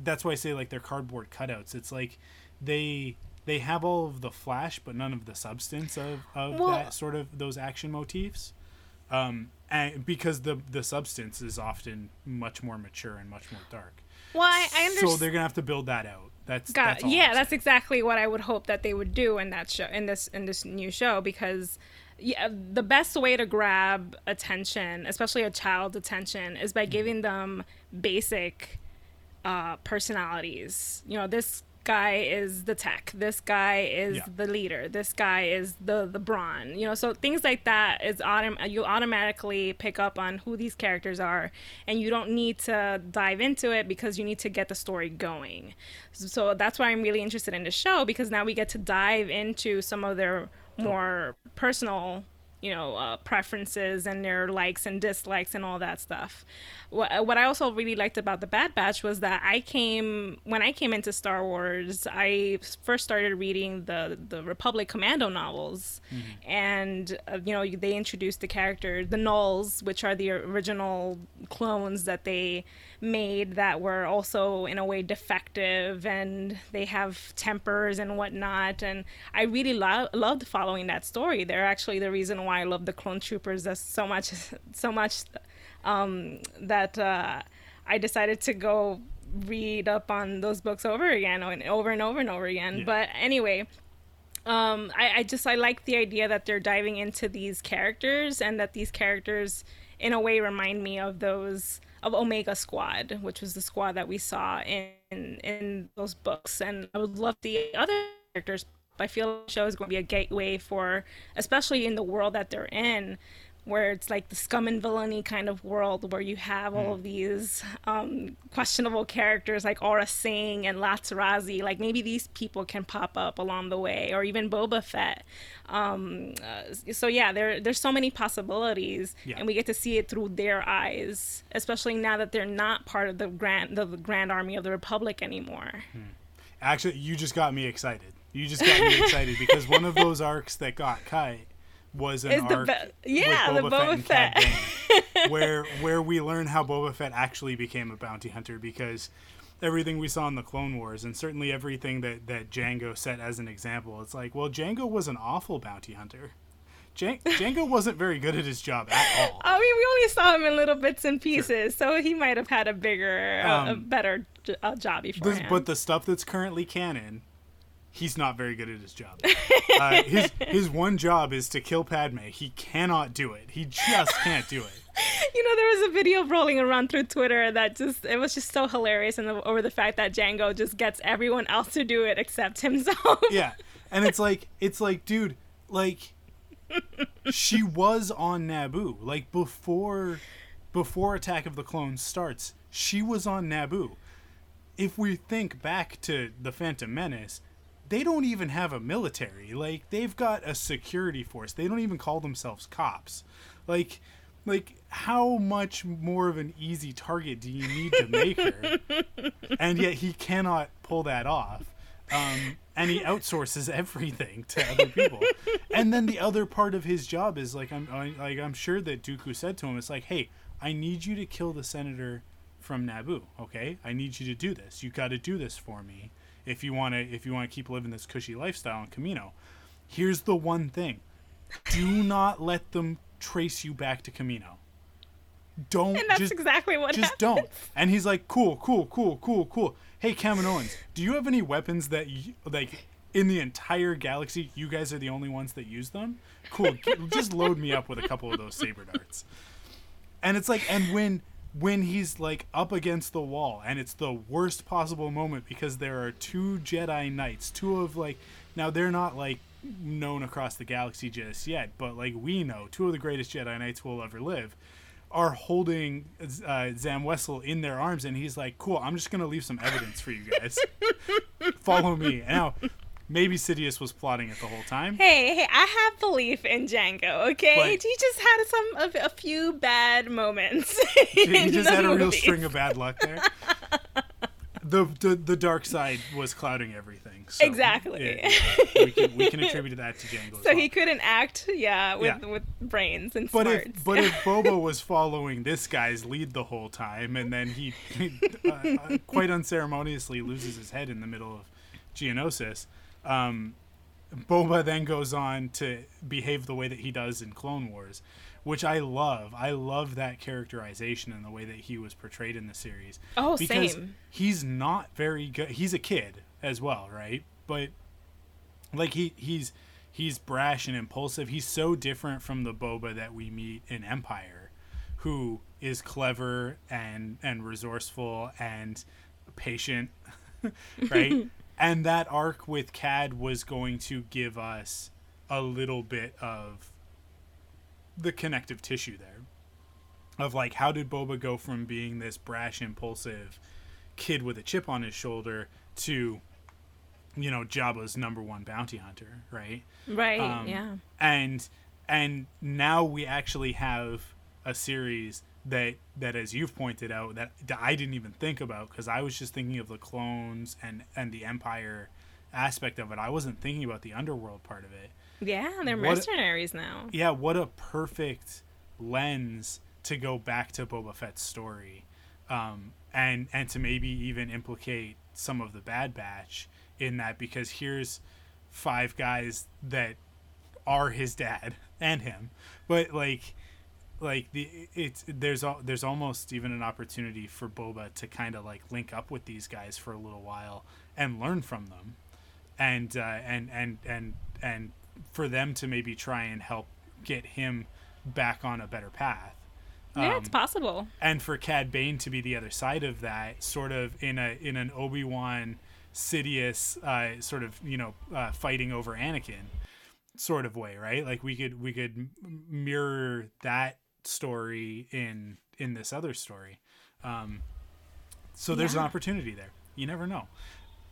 that's why I say like they're cardboard cutouts. It's like they they have all of the flash but none of the substance of, of Well- that sort of those action motifs um, and because the the substance is often much more mature and much more dark. Well, I, I understand. So they're gonna have to build that out. That's Got that's yeah, I'm that's saying. exactly what I would hope that they would do in that show in this in this new show because yeah, the best way to grab attention, especially a child's attention, is by Mm-hmm. giving them basic uh, personalities. You know, this guy is the tech. This guy is Yeah. the leader. This guy is the the brawn. You know, so things like that is autom- you automatically pick up on who these characters are, and you don't need to dive into it because you need to get the story going. So that's why I'm really interested in the show because now we get to dive into some of their more personal you know uh, preferences and their likes and dislikes and all that stuff. What, what i also really liked about the bad batch was that i came when i came into star wars i first started reading the the republic commando novels. And uh, you know they introduced the character the nulls which are the original clones that they made that were also in a way defective and they have tempers and whatnot. And i really lo- loved following that story. They're actually the reason why i love the clone troopers as so much so much um, that uh, i decided to go read up on those books over again and over and over and over again. Yeah. but anyway um, I, I just I like the idea that they're diving into these characters and that these characters in a way remind me of those of Omega Squad, which was the squad that we saw in in those books. And I would love the other characters. I feel the show is going to be a gateway for, especially in the world that they're in, where it's like the scum and villainy kind of world where you have all of these um, questionable characters like Aurra Sing and Latts Razzi. Like maybe these people can pop up along the way, or even Boba Fett. Um, uh, so yeah, there there's so many possibilities, Yeah. and we get to see it through their eyes, especially now that they're not part of the grand the Grand Army of the Republic anymore. Actually, you just got me excited. You just got me excited because one of those arcs that got cut was an the arc be- yeah, with the Boba, Boba Fett, Fett. Bane, where where we learn how Boba Fett actually became a bounty hunter because everything we saw in the Clone Wars and certainly everything that that Jango set as an example, it's like, well, Jango was an awful bounty hunter. Jan- Jango wasn't very good at his job at all. I mean, we only saw him in little bits and pieces, so he might have had a bigger, uh, a Um, better j- uh, job before but the stuff that's currently canon, he's not very good at his job. uh, his his one job is to kill Padme. He cannot do it. He just can't do it. you know, there was a video rolling around through Twitter that just it was just so hilarious, and over the fact that Jango just gets everyone else to do it except himself. Yeah, and it's like it's like, dude, like she was on Naboo. Like before before Attack of the Clones starts, she was on Naboo. if we think back to the Phantom Menace, they don't even have a military. Like they've got a security force. They don't even call themselves cops. Like like how much more of an easy target do you need to make her? and yet he cannot pull that off. Um, and he outsources everything to other people. and then the other part of his job is like I'm I, like I'm sure that Dooku said to him, it's like, hey, I need you to kill the senator from Naboo. Okay, I need you to do this. You got to do this for me if you want to if you want to keep living this cushy lifestyle in Kamino. Here's the one thing: do not let them trace you back to Kamino. Don't. And that's just, exactly what Just happens. don't. And he's like, cool, cool, cool, cool, cool. Hey, Kaminoans, do you have any weapons that you, like in the entire galaxy? You guys are the only ones that use them. Cool. Just load me up with a couple of those saber darts. And it's like, and when when he's like up against the wall, and it's the worst possible moment because there are two Jedi Knights, two of like, now they're not like known across the galaxy just yet, but like we know, two of the greatest Jedi Knights will ever live are holding uh, Zam Wesell in their arms, and he's like, "Cool, I'm just gonna leave some evidence for you guys. Follow me." Now, maybe Sidious was plotting it the whole time. Hey, hey, I have belief in Jango. Okay, But- he just had some of a few bad moments. he just had a real string of bad luck there. The, the the dark side was clouding everything. So Exactly. it- we, can, we can attribute that to Jango. So well. he couldn't act, yeah, with Yeah. with brains and But smarts. if but if Boba was following this guy's lead the whole time, and then he, he uh, uh, quite unceremoniously loses his head in the middle of Geonosis, um, Boba then goes on to behave the way that he does in Clone Wars, which I love. I love that characterization and the way that he was portrayed in the series. Oh, because same. He's not very good. He's a kid as well, right? But like he he's he's brash and impulsive. He's so different from the Boba that we meet in Empire, who is clever and and resourceful and patient, right? and that arc with Cad was going to give us a little bit of the connective tissue there of like how did Boba go from being this brash impulsive kid with a chip on his shoulder to you know Jabba's number one bounty hunter, right? right, Um, yeah. And and now we actually have a series that that as you've pointed out that, that I didn't even think about because I was just thinking of the clones and and the empire aspect of it. I wasn't thinking about the underworld part of it. Yeah, they're what- mercenaries now. Yeah, what a perfect lens to go back to Boba Fett's story, um, and and to maybe even implicate some of the Bad Batch in that because here's five guys that are his dad and him, but like like the it's there's al- there's almost even an opportunity for Boba to kind of like link up with these guys for a little while and learn from them and uh, and and and and for them to maybe try and help get him back on a better path. yeah, it's Um, possible. and for Cad Bane to be the other side of that, sort of in a in an Obi Wan Sidious uh, sort of you know uh, fighting over Anakin sort of way, right? Like we could we could mirror that story in in this other story. Um, so there's an opportunity there. You never know.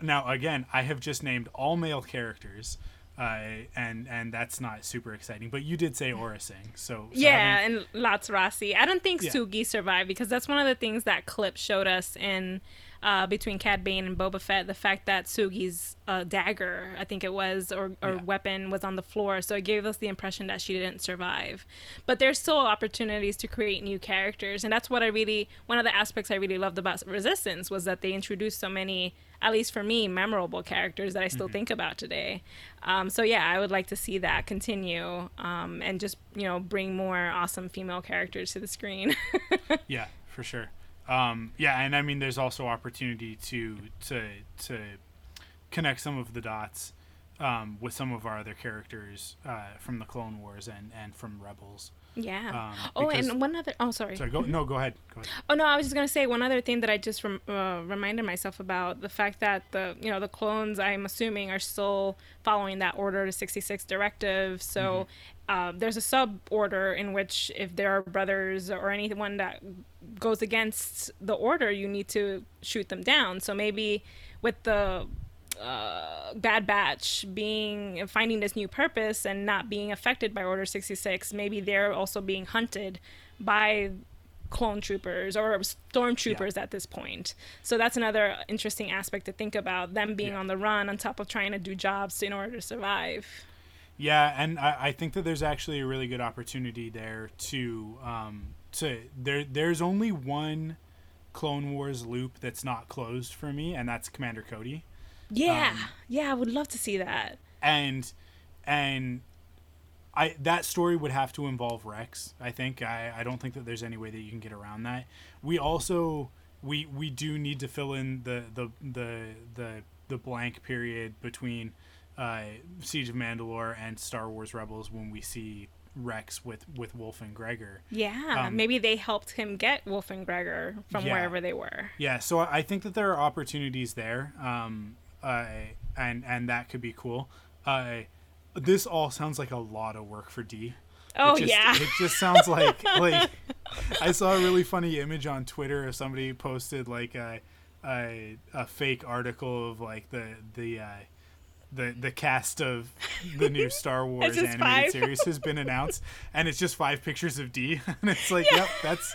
Now again, I have just named all male characters. Uh, and and that's not super exciting, but you did say Aurra Sing, so, so yeah, and Latts Razzi. I don't think Yeah. Sugi survived because that's one of the things that clip showed us in uh, between Cad Bane and Boba Fett. The fact that Sugi's uh, dagger, I think it was, or, or Yeah. weapon was on the floor, so it gave us the impression that she didn't survive. But there's still opportunities to create new characters, and that's what I really one of the aspects I really loved about Resistance was that they introduced so many. At least for me, memorable characters that I still think about today. Um, so yeah, I would like to see that continue um, and just you know bring more awesome female characters to the screen. Yeah, for sure. Um, yeah, and I mean, there's also opportunity to to to connect some of the dots um, with some of our other characters uh, from the Clone Wars and and from Rebels. Yeah. Um, oh, and one other. Oh, sorry. Sorry, go no, go ahead. Go ahead. Oh no, I was just gonna say one other thing that I just rem- uh, reminded myself about the fact that the you know the clones I'm assuming are still following that Order to 66 directive. So uh, there's a sub order in which if there are brothers or anyone that goes against the order, you need to shoot them down. So maybe with the uh, Bad Batch being finding this new purpose and not being affected by Order 66, maybe they're also being hunted by clone troopers or stormtroopers at this point. So that's another interesting aspect to think about them being Yeah. on the run on top of trying to do jobs in order to survive. Yeah, and I, I think that there's actually a really good opportunity there to um, to there. There's only one Clone Wars loop that's not closed for me, and that's Commander Cody. Yeah, Um, yeah, I would love to see that. and and I that story would have to involve Rex. I think I, I don't think that there's any way that you can get around that. We also we we do need to fill in the the the the, the blank period between uh, Siege of Mandalore and Star Wars Rebels when we see Rex with with Wolf and Gregor. Yeah, Um, maybe they helped him get Wolf and Gregor from Yeah. wherever they were. Yeah, so I think that there are opportunities there, um, uh, and and that could be cool. Uh, this all sounds like a lot of work for D. Oh it just, yeah. it just sounds like like I saw a really funny image on Twitter of somebody posted like a a, a fake article of like the the uh, the the cast of the new Star Wars animated five. series has been announced, and it's just five pictures of D, and it's like, yep, that's.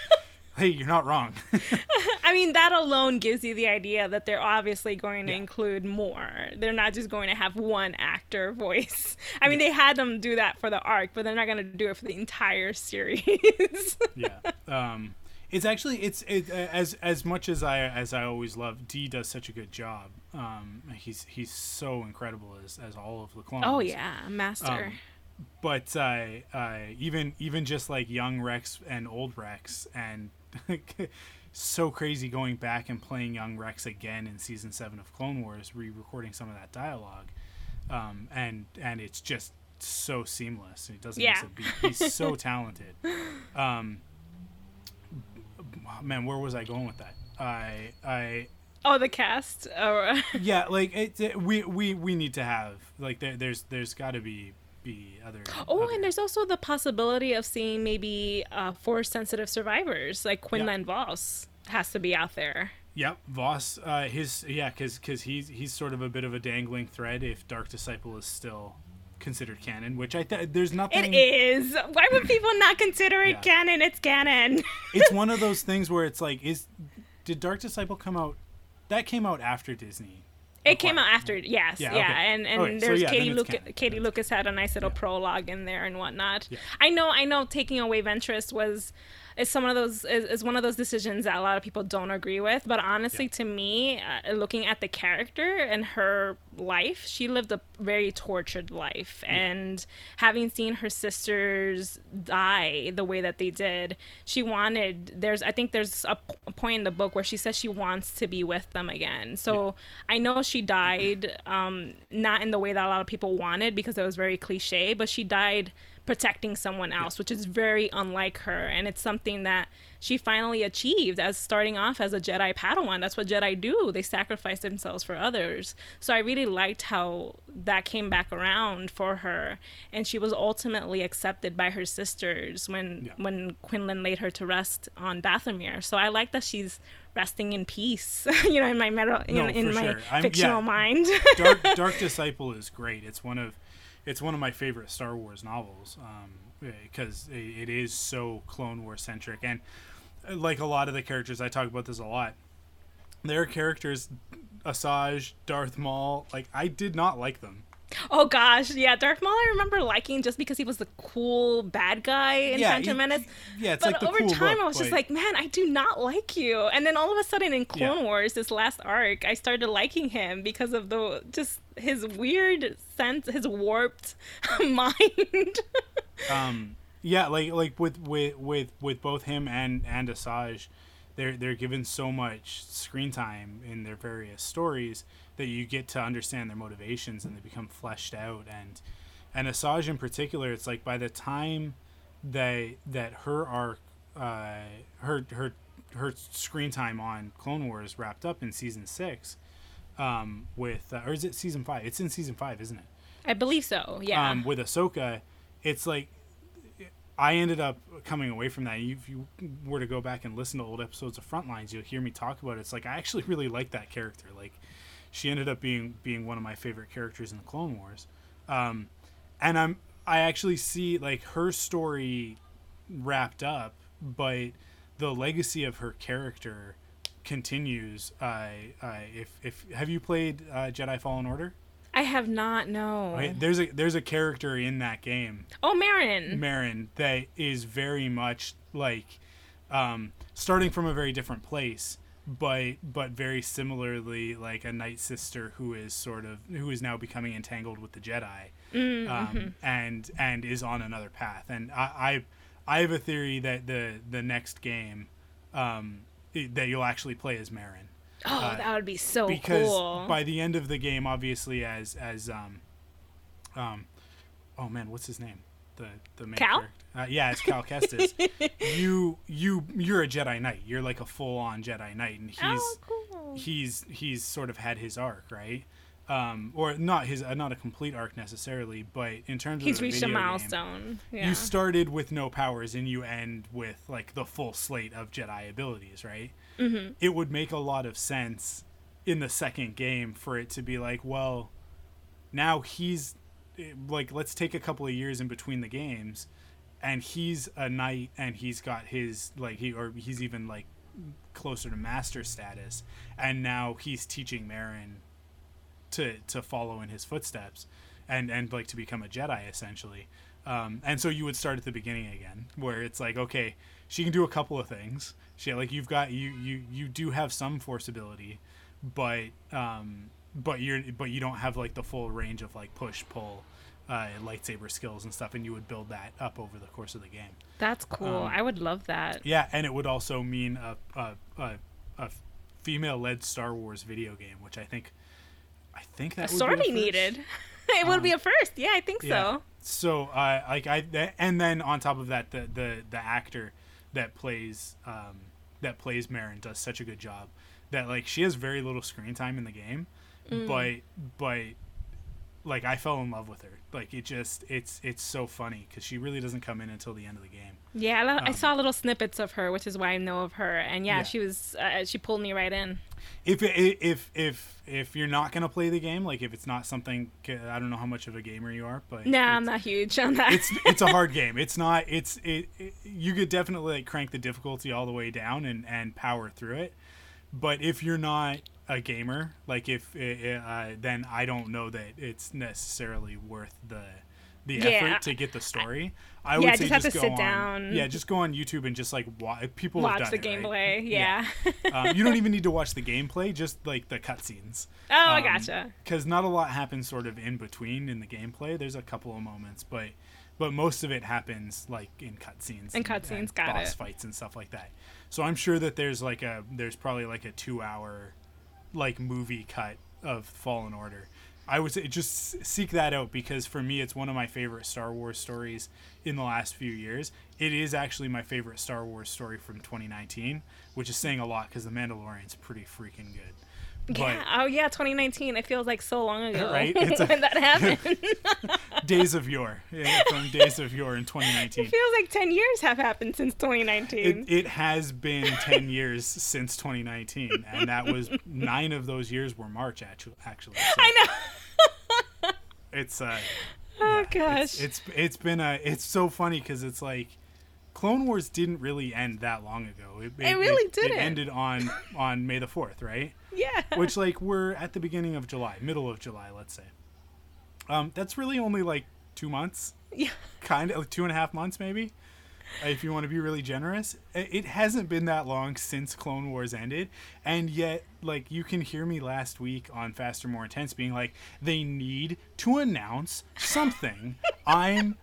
Hey, you're not wrong. I mean, that alone gives you the idea that they're obviously going to Yeah. include more. They're not just going to have one actor voice. I mean, they had them do that for the arc, but they're not going to do it for the entire series. yeah um it's actually it's it as as much as i as i always love d does such a good job um he's he's so incredible as as all of the clones oh yeah, master. Um, but uh, uh even even just like young rex and old rex and so crazy going back and playing young rex again in season 7 of clone wars re-recording some of that dialogue um and and it's just so seamless. He doesn't Yeah. miss a beat. He's so talented. Um man where was i going with that? I i oh, the cast. Oh, yeah like it, it- we we we need to have like there, there's there's got to be be other oh, other- and there's also the possibility of seeing maybe uh, force-sensitive survivors like Quinlan Vos has to be out there. Yep, Voss. Uh, his yeah, because because he's he's sort of a bit of a dangling thread if Dark Disciple is still considered canon, which I th- there's nothing. It is. Why would people not consider it Yeah. canon? It's canon. It's one of those things where it's like, is did Dark Disciple come out? That came out after Disney. It came out after, yes, yeah, Yeah, okay. and and Okay, so there's yeah, Katie Lucas. Katie That's Lucas had a nice little Yeah. prologue in there and whatnot. Yeah. I know, I know. Taking away Ventress was is some of those is, is one of those decisions that a lot of people don't agree with. But honestly, Yeah. to me, uh, looking at the character and her life, she lived a very tortured life, and having seen her sisters die the way that they did, she wanted. There's, I think, there's a, p- a point in the book where she says she wants to be with them again. So I know she died, um, not in the way that a lot of people wanted because it was very cliche, but she died protecting someone else, which is very unlike her. And it's something that she finally achieved as starting off as a Jedi Padawan. That's what Jedi do. They sacrifice themselves for others. So I really liked how that came back around for her. And she was ultimately accepted by her sisters when Yeah. when Quinlan laid her to rest on Dathomir. So I like that she's resting in peace, you know, in my meta, No, in, in my sure. Fictional yeah. mind. Dark Dark Disciple is great. It's one of it's one of my favorite Star Wars novels because it, it is so Clone War centric and uh, like a lot of the characters I talk about this a lot. Their characters, Asajj, Darth Maul, like I did not like them. Oh gosh, yeah, Darth Maul I remember liking just because he was the cool bad guy in Yeah, Phantom he- Menace. Yeah, it's But like the over cool time, look, I was just like, man, I do not like you. And then all of a sudden, in Clone Yeah. Wars, this last arc, I started liking him because of the just his weird sense, his warped mind. um yeah like like with with with with both him and and Asajj they're they're given so much screen time in their various stories that you get to understand their motivations and they become fleshed out and and Asajj in particular it's like by the time that that her arc, uh, her her her screen time on Clone Wars wrapped up in season six, um, with uh, or is it season five? It's in season five, isn't it? I believe so. Yeah. Um, with Ahsoka, it's like I ended up coming away from that. If you were to go back and listen to old episodes of Frontlines, you'll hear me talk about it. It's like I actually really like that character. Like she ended up being being one of my favorite characters in the Clone Wars. Um, and I'm I actually see like her story wrapped up, but the legacy of her character continues. Uh, uh, if if have you played uh, Jedi Fallen Order? I have not. No. Right? There's a there's a character in that game, Oh, Merrin. Merrin, that is very much like um, starting from a very different place, but but very similarly like a night sister who is sort of who is now becoming entangled with the Jedi, um, and and is on another path. And I, I I have a theory that the the next game um, that you'll actually play as Merrin oh, that would be so uh, because cool. by the end of the game, obviously, as as um, um, oh man, what's his name? The the main Cal? character. Uh, yeah, it's Cal Kestis. you you you're a Jedi Knight. You're like a full on Jedi Knight, and he's oh, cool. he's he's sort of had his arc, right? Um, or not his uh, not a complete arc necessarily, but in terms He's of the reached a video game, milestone. Yeah. you started with no powers and you end with like the full slate of Jedi abilities, right? Mm-hmm. It would make a lot of sense in the second game for it to be like, well, now he's like, let's take a couple of years in between the games, and he's a knight and he's got his like he or he's even like closer to master status, and now he's teaching Merrin to to follow in his footsteps and and like to become a jedi essentially um, and so you would start at the beginning again where it's like okay she can do a couple of things she like you've got you you you do have some force ability but um but you're but you don't have like the full range of like push pull uh, lightsaber skills and stuff and you would build that up over the course of the game That's cool. um, I would love that. yeah and it would also mean a a, a, a female led star wars video game which i think i think that would be the Sorely first. needed. it would be a first. Yeah, I think so. So, uh, like I, th- and then on top of that, the the the actor that plays um, that plays Merrin does such a good job that like she has very little screen time in the game, Mm. but but like I fell in love with her. Like it just it's it's so funny because she really doesn't come in until the end of the game. Yeah, I, lo- I saw little snippets of her, which is why I know of her. And yeah, Um, Yeah. she was uh, she pulled me right in. If if if if you're not gonna play the game, like if it's not something, I don't know how much of a gamer you are, but Nah, I'm not huge on that. it's it's a hard game. It's not. It's it, it. You could definitely like crank the difficulty all the way down and and power through it. But if you're not a gamer, like if uh, then I don't know that it's necessarily worth the the Yeah. effort to get the story. I Yeah, would say just have to go sit on, down. Yeah, just go on YouTube and just like watch. People have Watch the it, right? gameplay. Yeah. um, you don't even need to watch the gameplay, just like the cutscenes. oh, I Um, gotcha. Because not a lot happens sort of in between in the gameplay. There's a couple of moments, but but most of it happens like in cutscenes. In cutscenes, got boss it. fights and stuff like that. So I'm sure that there's like a there's probably like a two hour like movie cut of Fallen Order. I would say just seek that out because for me it's one of my favorite Star Wars stories in the last few years. It is actually my favorite Star Wars story from 2019, which is saying a lot because The Mandalorian's pretty freaking good. yeah. Oh, yeah. 2019. It feels like so long ago. Right? It's a- when that happened. Days of Yore, yeah, from Days of Yore in 2019. it feels like 10 years have happened since 2019. It, it has been 10 years since 2019, and that was nine of those years were March, actually. actually. So I know. It's, uh, Oh, yeah, gosh. it's, it's been a, it's so funny because it's like, Clone Wars didn't really end that long ago. It, really It didn't. it ended on, on May the 4th, right? yeah. Which, like, we're at the beginning of July, middle of July, let's say. Um, that's really only like two months. yeah. kind of like two and a half months maybe if you want to be really generous it hasn't been that long since clone wars ended and yet like you can hear me last week on faster more intense being like they need to announce something. I'm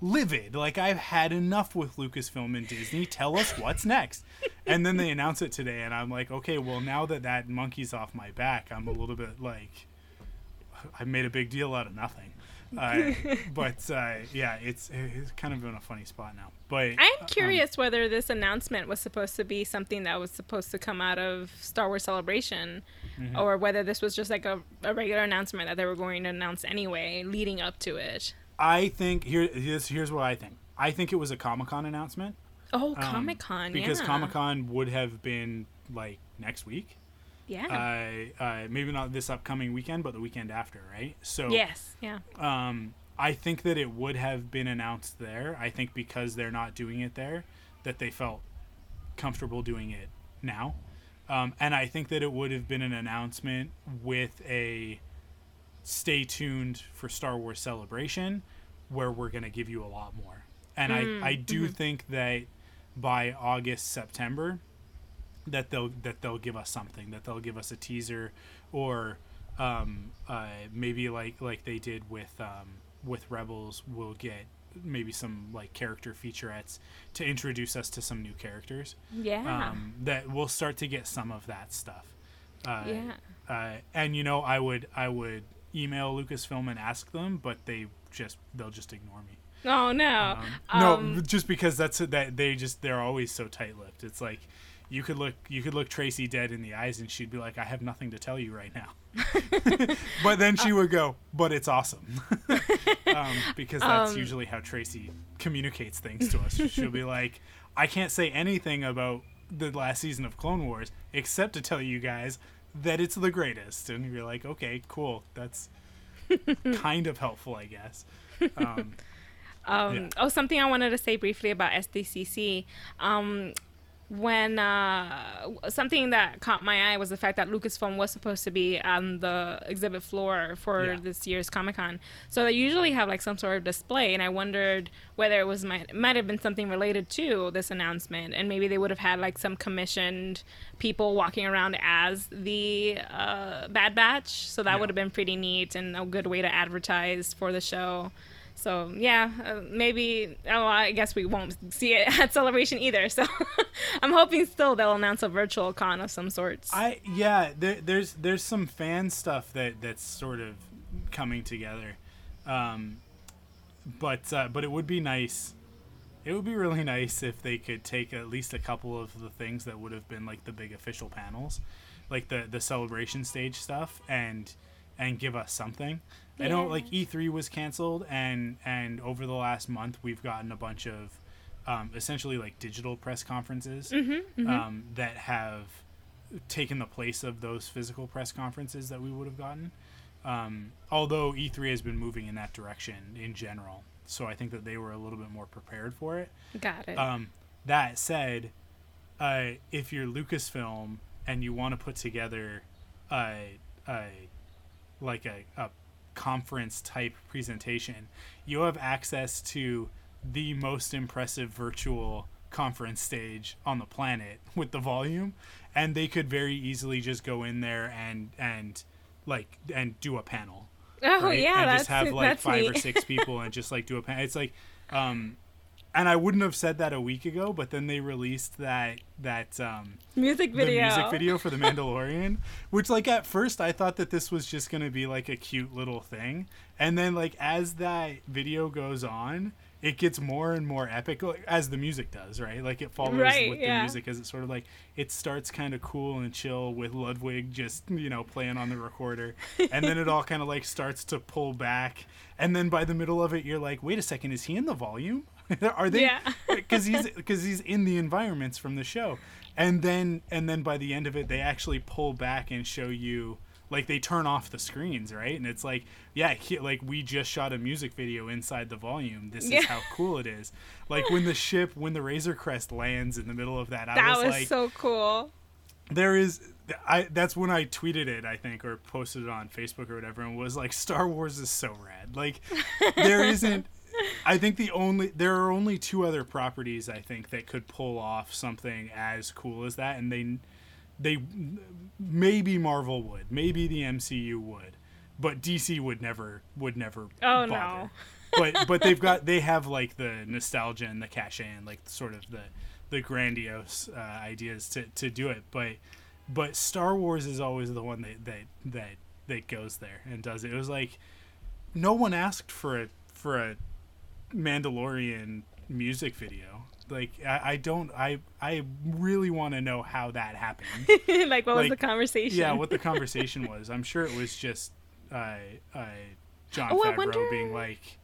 livid. Like i've had enough with lucasfilm and disney. Tell us what's next. And then they announce it today and i'm like okay well now that that monkey's off my back i'm a little bit like I made a big deal out of nothing. Uh, but uh, yeah, it's it's kind of in a funny spot now. But I'm um, curious whether this announcement was supposed to be something that was supposed to come out of Star Wars Celebration, Mm-hmm. or whether this was just like a, a regular announcement that they were going to announce anyway, leading up to it. I think here here's, here's what I think. I think it was a Comic Con announcement Oh, um, Comic Con, because yeah. Comic Con would have been like next week. Yeah. Uh, uh, maybe not this upcoming weekend, but the weekend after, right? So yes, yeah. um, I think that it would have been announced there. I think because they're not doing it there, that they felt comfortable doing it now. Um, and I think that it would have been an announcement with a stay tuned for Star Wars Celebration, where we're going to give you a lot more. And I, I do think that by August, September, that they'll that they'll give us something that they'll give us a teaser or um, uh, maybe like like they did with um, with rebels we'll get maybe some like character featurettes to introduce us to some new characters Yeah. um, that we'll start to get some of that stuff uh, Yeah. uh, and you know i would i would email lucasfilm and ask them but they just they'll just ignore me oh no. um, Um, no, just because that's that they just they're always so tight-lipped. It's like you could look you could look Tracy dead in the eyes and she'd be like, "I have nothing to tell you right now." but then she would go, "But it's awesome," um, because that's Um, usually how Tracy communicates things to us. She'll be like, "I can't say anything about the last season of Clone Wars except to tell you guys that it's the greatest," and you're like, "Okay, cool, that's." kind of helpful, I guess. Um, Um, Yeah. Oh, something I wanted to say briefly about SDCC. Um, when uh, something that caught my eye was the fact that Lucasfilm was supposed to be on the exhibit floor for Yeah. this year's Comic Con. So they usually have like some sort of display, and I wondered whether it was might might have been something related to this announcement, and maybe they would have had like some commissioned people walking around as the uh, Bad Batch. So that Yeah. would have been pretty neat and a good way to advertise for the show. So yeah, uh, maybe. Oh, I guess we won't see it at Celebration either. So I'm hoping still they'll announce a virtual con of some sorts. I yeah, there, there's there's some fan stuff that that's sort of coming together, um, but uh, but it would be nice. It would be really nice if they could take at least a couple of the things that would have been like the big official panels, like the the celebration stage stuff, and and give us something. I know like E3 was canceled, and and over the last month we've gotten a bunch of um, essentially like digital press conferences Um, that have taken the place of those physical press conferences that we would have gotten. Um, although E3 has been moving in that direction in general, so I think that they were a little bit more prepared for it. Got it. Um, that said, uh, if you're Lucasfilm and you want to put together a, a like a, a conference type presentation, you have access to the most impressive virtual conference stage on the planet with the volume and they could very easily just go in there and and like and do a panel oh right? yeah, and just have like five neat. or six people and just like do a panel. It's like, um, and I wouldn't have said that a week ago, but then they released that that um, music the video. music video for the Mandalorian, which like at first I thought that this was just gonna be like a cute little thing, and then like as that video goes on. It gets more and more epic as the music does, right? Like it follows Right, with yeah. the music as it sort of like it starts kind of cool and chill with Ludwig just you know playing on the recorder, and then it all kind of like starts to pull back, and then by the middle of it you're like, wait a second, is he in the volume? Are they? Yeah. Because he's because he's in the environments from the show, and then and then by the end of it they actually pull back and show you like they turn off the screens right and it's like yeah he, like we just shot a music video inside the volume this Yeah. is how cool it is like when the ship when the razor crest lands in the middle of that i that was, was like so cool. there is I that's when I tweeted it I think or posted it on Facebook or whatever and was like Star Wars is so rad. Like there isn't I think the only there are only two other properties I think that could pull off something as cool as that and they they maybe Marvel would, maybe the MCU would, but DC would never would never Oh, bother. no. but but they've got they have like the nostalgia and the cachet and like sort of the the grandiose uh, ideas to, to do it but but Star Wars is always the one that that that that goes there and does it. It was like no one asked for a for a Mandalorian music video. Like I, I don't I I really want to know how that happened. like what was the conversation? yeah, what the conversation was. I'm sure it was just uh, uh, Jon Oh, Favreau wonder- being like,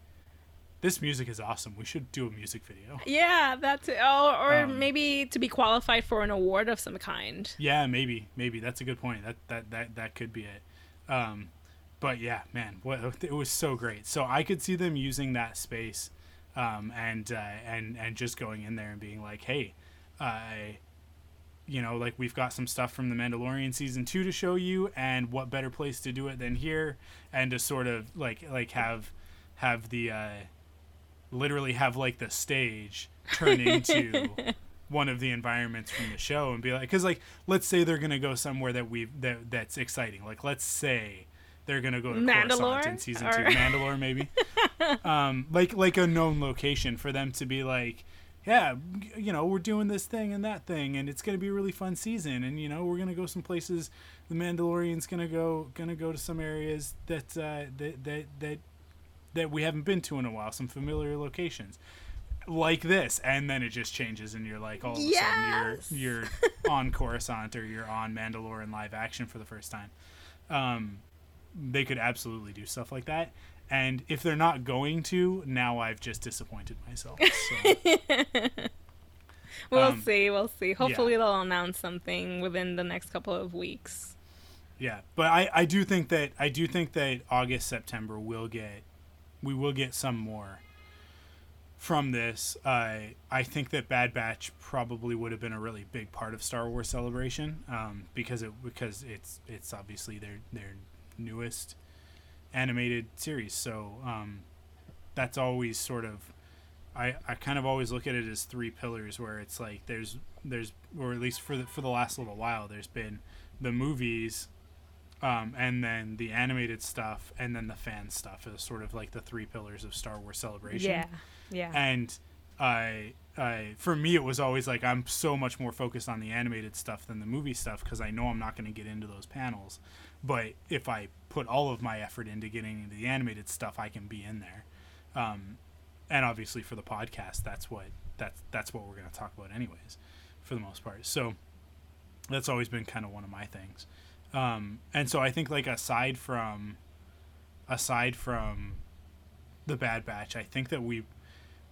"This music is awesome. We should do a music video." Yeah, that's it. Oh, or Um, maybe to be qualified for an award of some kind. Yeah, maybe, maybe that's a good point. That that that that could be it. Um, but yeah, man, what it was so great. So I could see them using that space, um, and uh, and and just going in there and being like, hey, I. You know, like we've got some stuff from the Mandalorian season two to show you, and what better place to do it than here, and to sort of like like have have the uh, literally have like the stage turn into one of the environments from the show and be like because like let's say they're gonna go somewhere that we that that's exciting like let's say they're gonna go to Coruscant Mandalore? in season Or- two Mandalore maybe um like like a known location for them to be like yeah you know we're doing this thing and that thing and it's gonna be a really fun season and you know we're gonna go some places the Mandalorian's gonna go gonna go to some areas that uh that that that that we haven't been to in a while some familiar locations like this and then it just changes and you're like all of a Yes. sudden you're you're on Coruscant or you're on Mandalore in live action for the first time. Um, they could absolutely do stuff like that. And if they're not going to, now I've just disappointed myself. So, We'll Um, see. We'll see. Hopefully, they'll announce something within the next couple of weeks. yeah, but I, I do think that I do think that August September will get we will get some more from this. I I think that Bad Batch probably would have been a really big part of Star Wars Celebration um, because it because it's it's obviously their their newest animated series. So um, that's always sort of I, I kind of always look at it as three pillars where it's like there's there's or at least for the for the last little while there's been the movies um, and then the animated stuff and then the fan stuff is sort of like the three pillars of Star Wars Celebration Yeah. Yeah. and I, I for me it was always like I'm so much more focused on the animated stuff than the movie stuff because I know I'm not going to get into those panels. But if I put all of my effort into getting into the animated stuff, I can be in there. Um, and obviously for the podcast, that's what that's that's what we're going to talk about anyways, for the most part. So that's always been kind of one of my things. Um, and so I think like aside from aside from the Bad Batch, I think that we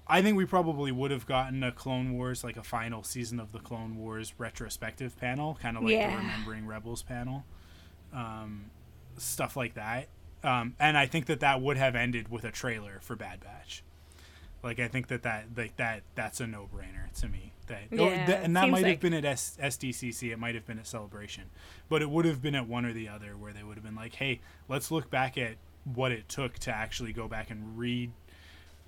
I think we probably would have gotten a Clone Wars, like a final season of the Clone Wars retrospective panel, kind of like Yeah. the Remembering Rebels panel, um, stuff like that. Um, and I think that that would have ended with a trailer for Bad Batch. Like I think that that like that that's a no brainer to me. That oh, Yeah, th- and that might like- have been at S- SDCC. It might have been at Celebration, but it would have been at one or the other where they would have been like, "Hey, let's look back at what it took to actually go back and read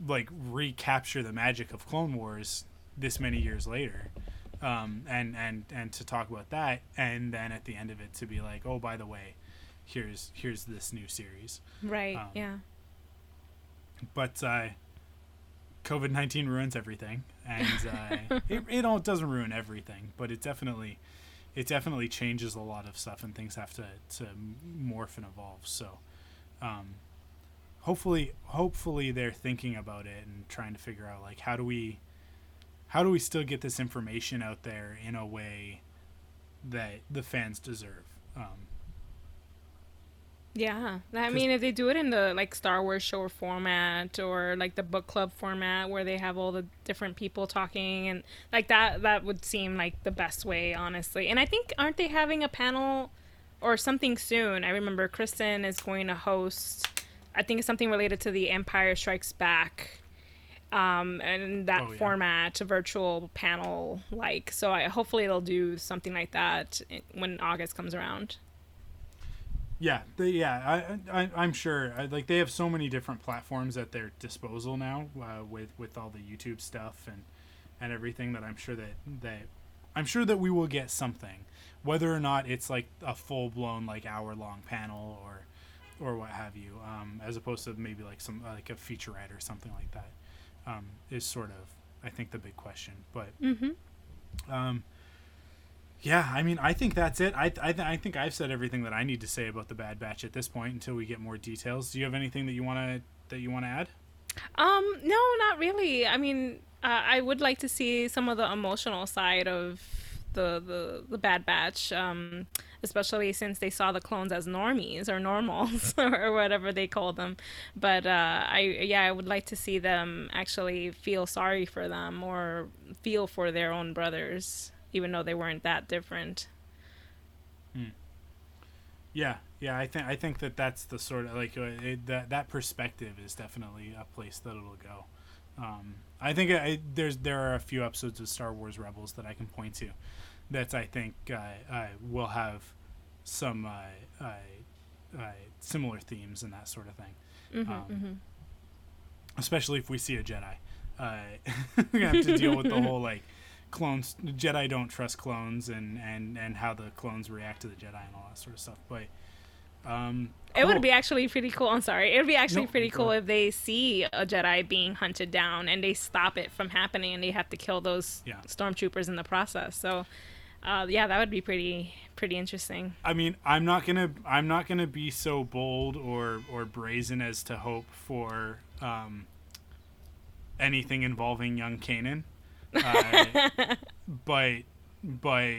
like recapture the magic of Clone Wars this many years later, um, and and and to talk about that, and then at the end of it to be like, oh, by the way, here's here's this new series. right. um, yeah. But uh, COVID nineteen ruins everything, and uh, it it all doesn't ruin everything, but it definitely it definitely changes a lot of stuff, and things have to to morph and evolve. So. Um, hopefully hopefully they're thinking about it and trying to figure out like how do we how do we still get this information out there in a way that the fans deserve um, Yeah, I mean, if they do it in the like Star Wars show format or like the book club format, where they have all the different people talking and like that, that would seem like the best way, honestly. And I think aren't they having a panel or something soon? I remember Kristen is going to host. I think it's something related to the Empire Strikes Back, um, and that Oh, yeah. format, a virtual panel like. So I hopefully they'll do something like that when August comes around. yeah they, yeah I, I i'm sure I, like they have so many different platforms at their disposal now uh, with with all the youtube stuff and and everything that i'm sure that that i'm sure that we will get something whether or not it's like a full-blown like hour-long panel or or what have you um, as opposed to maybe like some like a featurette or something like that um, is sort of i think the big question but Mm-hmm. um, yeah, I mean, I think that's it. I I, th- I think I've said everything that I need to say about the Bad Batch at this point until we get more details. Do you have anything that you want to that you want to add? Um, no, not really. I mean, uh, I would like to see some of the emotional side of the the, the Bad Batch, um, especially since they saw the clones as normies or normals or whatever they call them. But uh, I yeah, I would like to see them actually feel sorry for them or feel for their own brothers even though they weren't that different. Hmm. Yeah, yeah, I think I think that that's the sort of like uh, it, that that perspective is definitely a place that it'll go. Um, I think I, there's there are a few episodes of Star Wars Rebels that I can point to that I think uh, will have some uh, uh, similar themes and that sort of thing. Mm-hmm, um, mm-hmm. Especially if we see a Jedi, uh, we have to deal with the whole like clones Jedi don't trust clones and and and how the clones react to the Jedi and all that sort of stuff. But um, cool. it would be actually pretty cool. I'm sorry, it would be actually nope, pretty cool if they see a Jedi being hunted down and they stop it from happening and they have to kill those yeah. stormtroopers in the process. So. Uh, yeah, that would be pretty pretty interesting. I mean, I'm not gonna I'm not gonna be so bold or or brazen as to hope for um, anything involving young Kanan uh, but but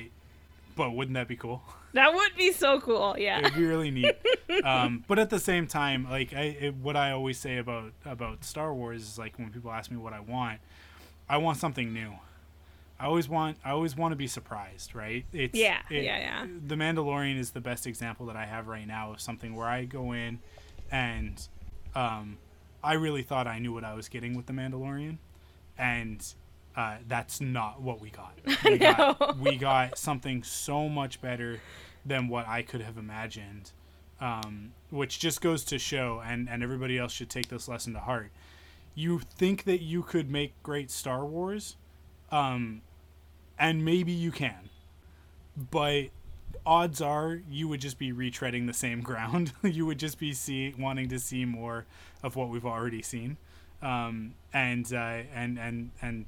but wouldn't that be cool? That would be so cool. Yeah, it'd be really neat. um, but at the same time, like I, it, what I always say about about Star Wars is like when people ask me what I want, I want something new. I always want I always want to be surprised, right? It's yeah, it, yeah, yeah. The Mandalorian is the best example that I have right now of something where I go in and um, I really thought I knew what I was getting with the Mandalorian, and uh, that's not what we got. We, got we got something so much better than what I could have imagined, um, which just goes to show, and, and everybody else should take this lesson to heart. You think that you could make great Star Wars, um, and maybe you can, but odds are you would just be retreading the same ground. you would just be see wanting to see more of what we've already seen, um, and uh, and and and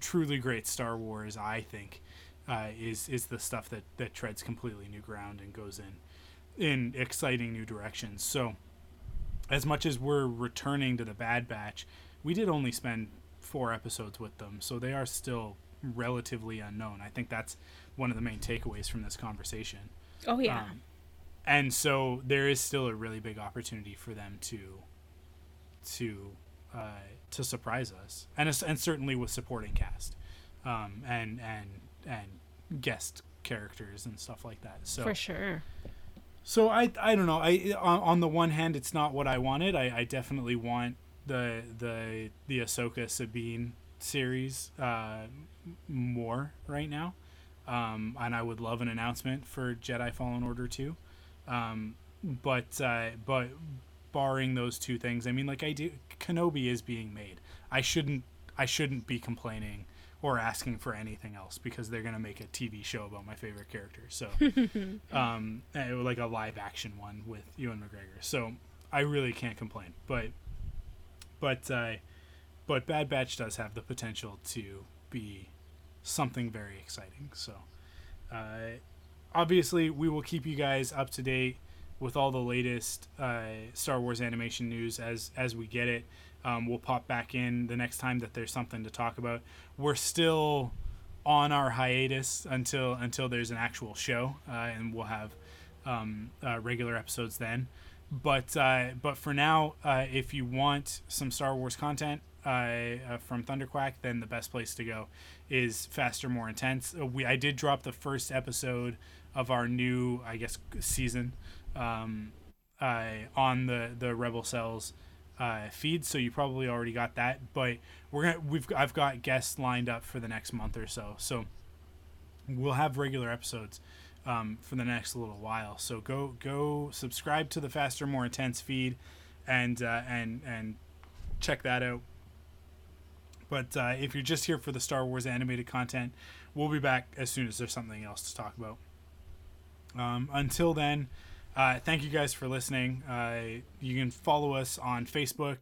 truly great Star Wars, I think, uh, is is the stuff that that treads completely new ground and goes in in exciting new directions. So, as much as we're returning to the Bad Batch, we did only spend four episodes with them, so they are still relatively unknown. I think that's one of the main takeaways from this conversation. Oh yeah. Um, and so there is still a really big opportunity for them to to uh, to surprise us, and and certainly with supporting cast, um, and and and guest characters and stuff like that. So for sure. So I I don't know. I on, on the one hand, it's not what I wanted. I, I definitely want the the the Ahsoka Sabine series uh, more right now, um, and I would love an announcement for Jedi Fallen Order two. Um, but uh, but barring those two things, I mean, like I do, Kenobi is being made. I shouldn't I shouldn't be complaining or asking for anything else because they're gonna make a TV show about my favorite character. So, um, eh, like a live action one with Ewan McGregor. So I really can't complain. But but uh, but Bad Batch does have the potential to be something very exciting. So uh, obviously we will keep you guys up to date with all the latest uh, Star Wars animation news as as we get it. Um, we'll pop back in the next time that there's something to talk about. We're still on our hiatus until until there's an actual show, uh, and we'll have um, uh, regular episodes then. But uh, but for now, uh, if you want some Star Wars content uh, from Thunderquack, then the best place to go is Faster, More Intense. we I did drop the first episode of our new, I guess, season um, uh, on the the Rebel Cells uh, feed, so you probably already got that. But we're gonna we've I've got guests lined up for the next month or so, so we'll have regular episodes um, for the next little while. So go go subscribe to the faster, more intense feed, and uh, and and check that out. But uh, if you're just here for the Star Wars animated content, we'll be back as soon as there's something else to talk about. Um, until then, uh, thank you guys for listening. Uh, you can follow us on Facebook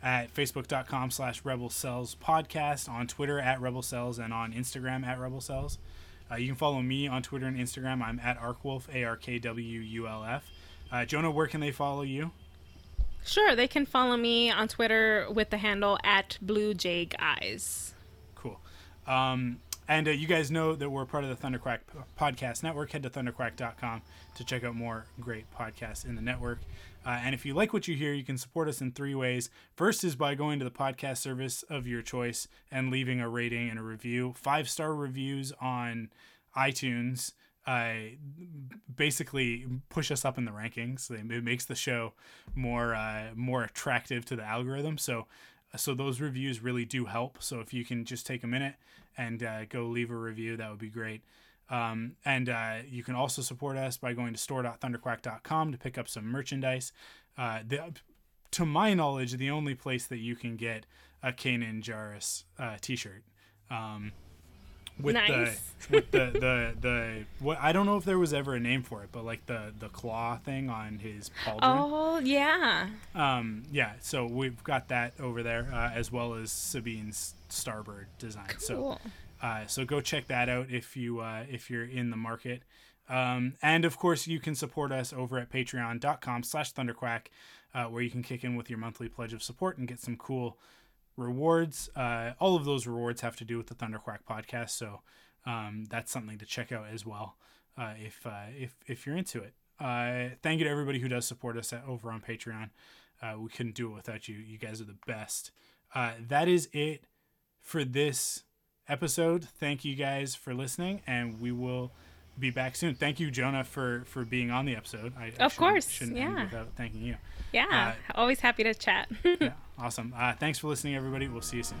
at facebook.com slash rebel cells podcast, on Twitter at rebel cells, and on Instagram at rebel cells. Uh, you can follow me on Twitter and Instagram. I'm at Arkwulf, A R K W U L F. Uh, Jonah, where can they follow you? Sure, they can follow me on Twitter with the handle at Blue Jake Eyes. Cool. Um, and uh, you guys know that we're part of the Thunderquack Podcast Network. Head to thunderquack.com to check out more great podcasts in the network. Uh, and if you like what you hear, you can support us in three ways. First is by going to the podcast service of your choice and leaving a rating and a review. Five star reviews on iTunes uh, basically push us up in the rankings. It makes the show more uh, more attractive to the algorithm. So so those reviews really do help. So if you can just take a minute and uh, go leave a review, that would be great. Um, and uh, you can also support us by going to store.thunderquack.com to pick up some merchandise. Uh, the, to my knowledge, the only place that you can get a Kanan Jarrus uh, t-shirt. Um, with nice. the with the, the the what I don't know if there was ever a name for it, but like the the claw thing on his pauldron. Oh yeah. Um, yeah. So we've got that over there uh, as well as Sabine's starbird design. Cool. So uh, so go check that out if you uh, if you're in the market. Um, and of course, you can support us over at patreon.com slash thunderquack, uh, where you can kick in with your monthly pledge of support and get some cool rewards. Uh, all of those rewards have to do with the Thunderquack podcast, so um, that's something to check out as well uh, if, uh, if if you're into it. Thank you to everybody who does support us at, over on Patreon. We couldn't do it without you. You guys are the best. That is it for this episode. Thank you guys for listening, and we will be back soon. Thank you, Jonah, for for being on the episode. I, I Of shouldn't- course, shouldn't yeah. without thanking you. Yeah. Always happy to chat. Yeah, awesome. Uh, thanks for listening, everybody. We'll see you soon.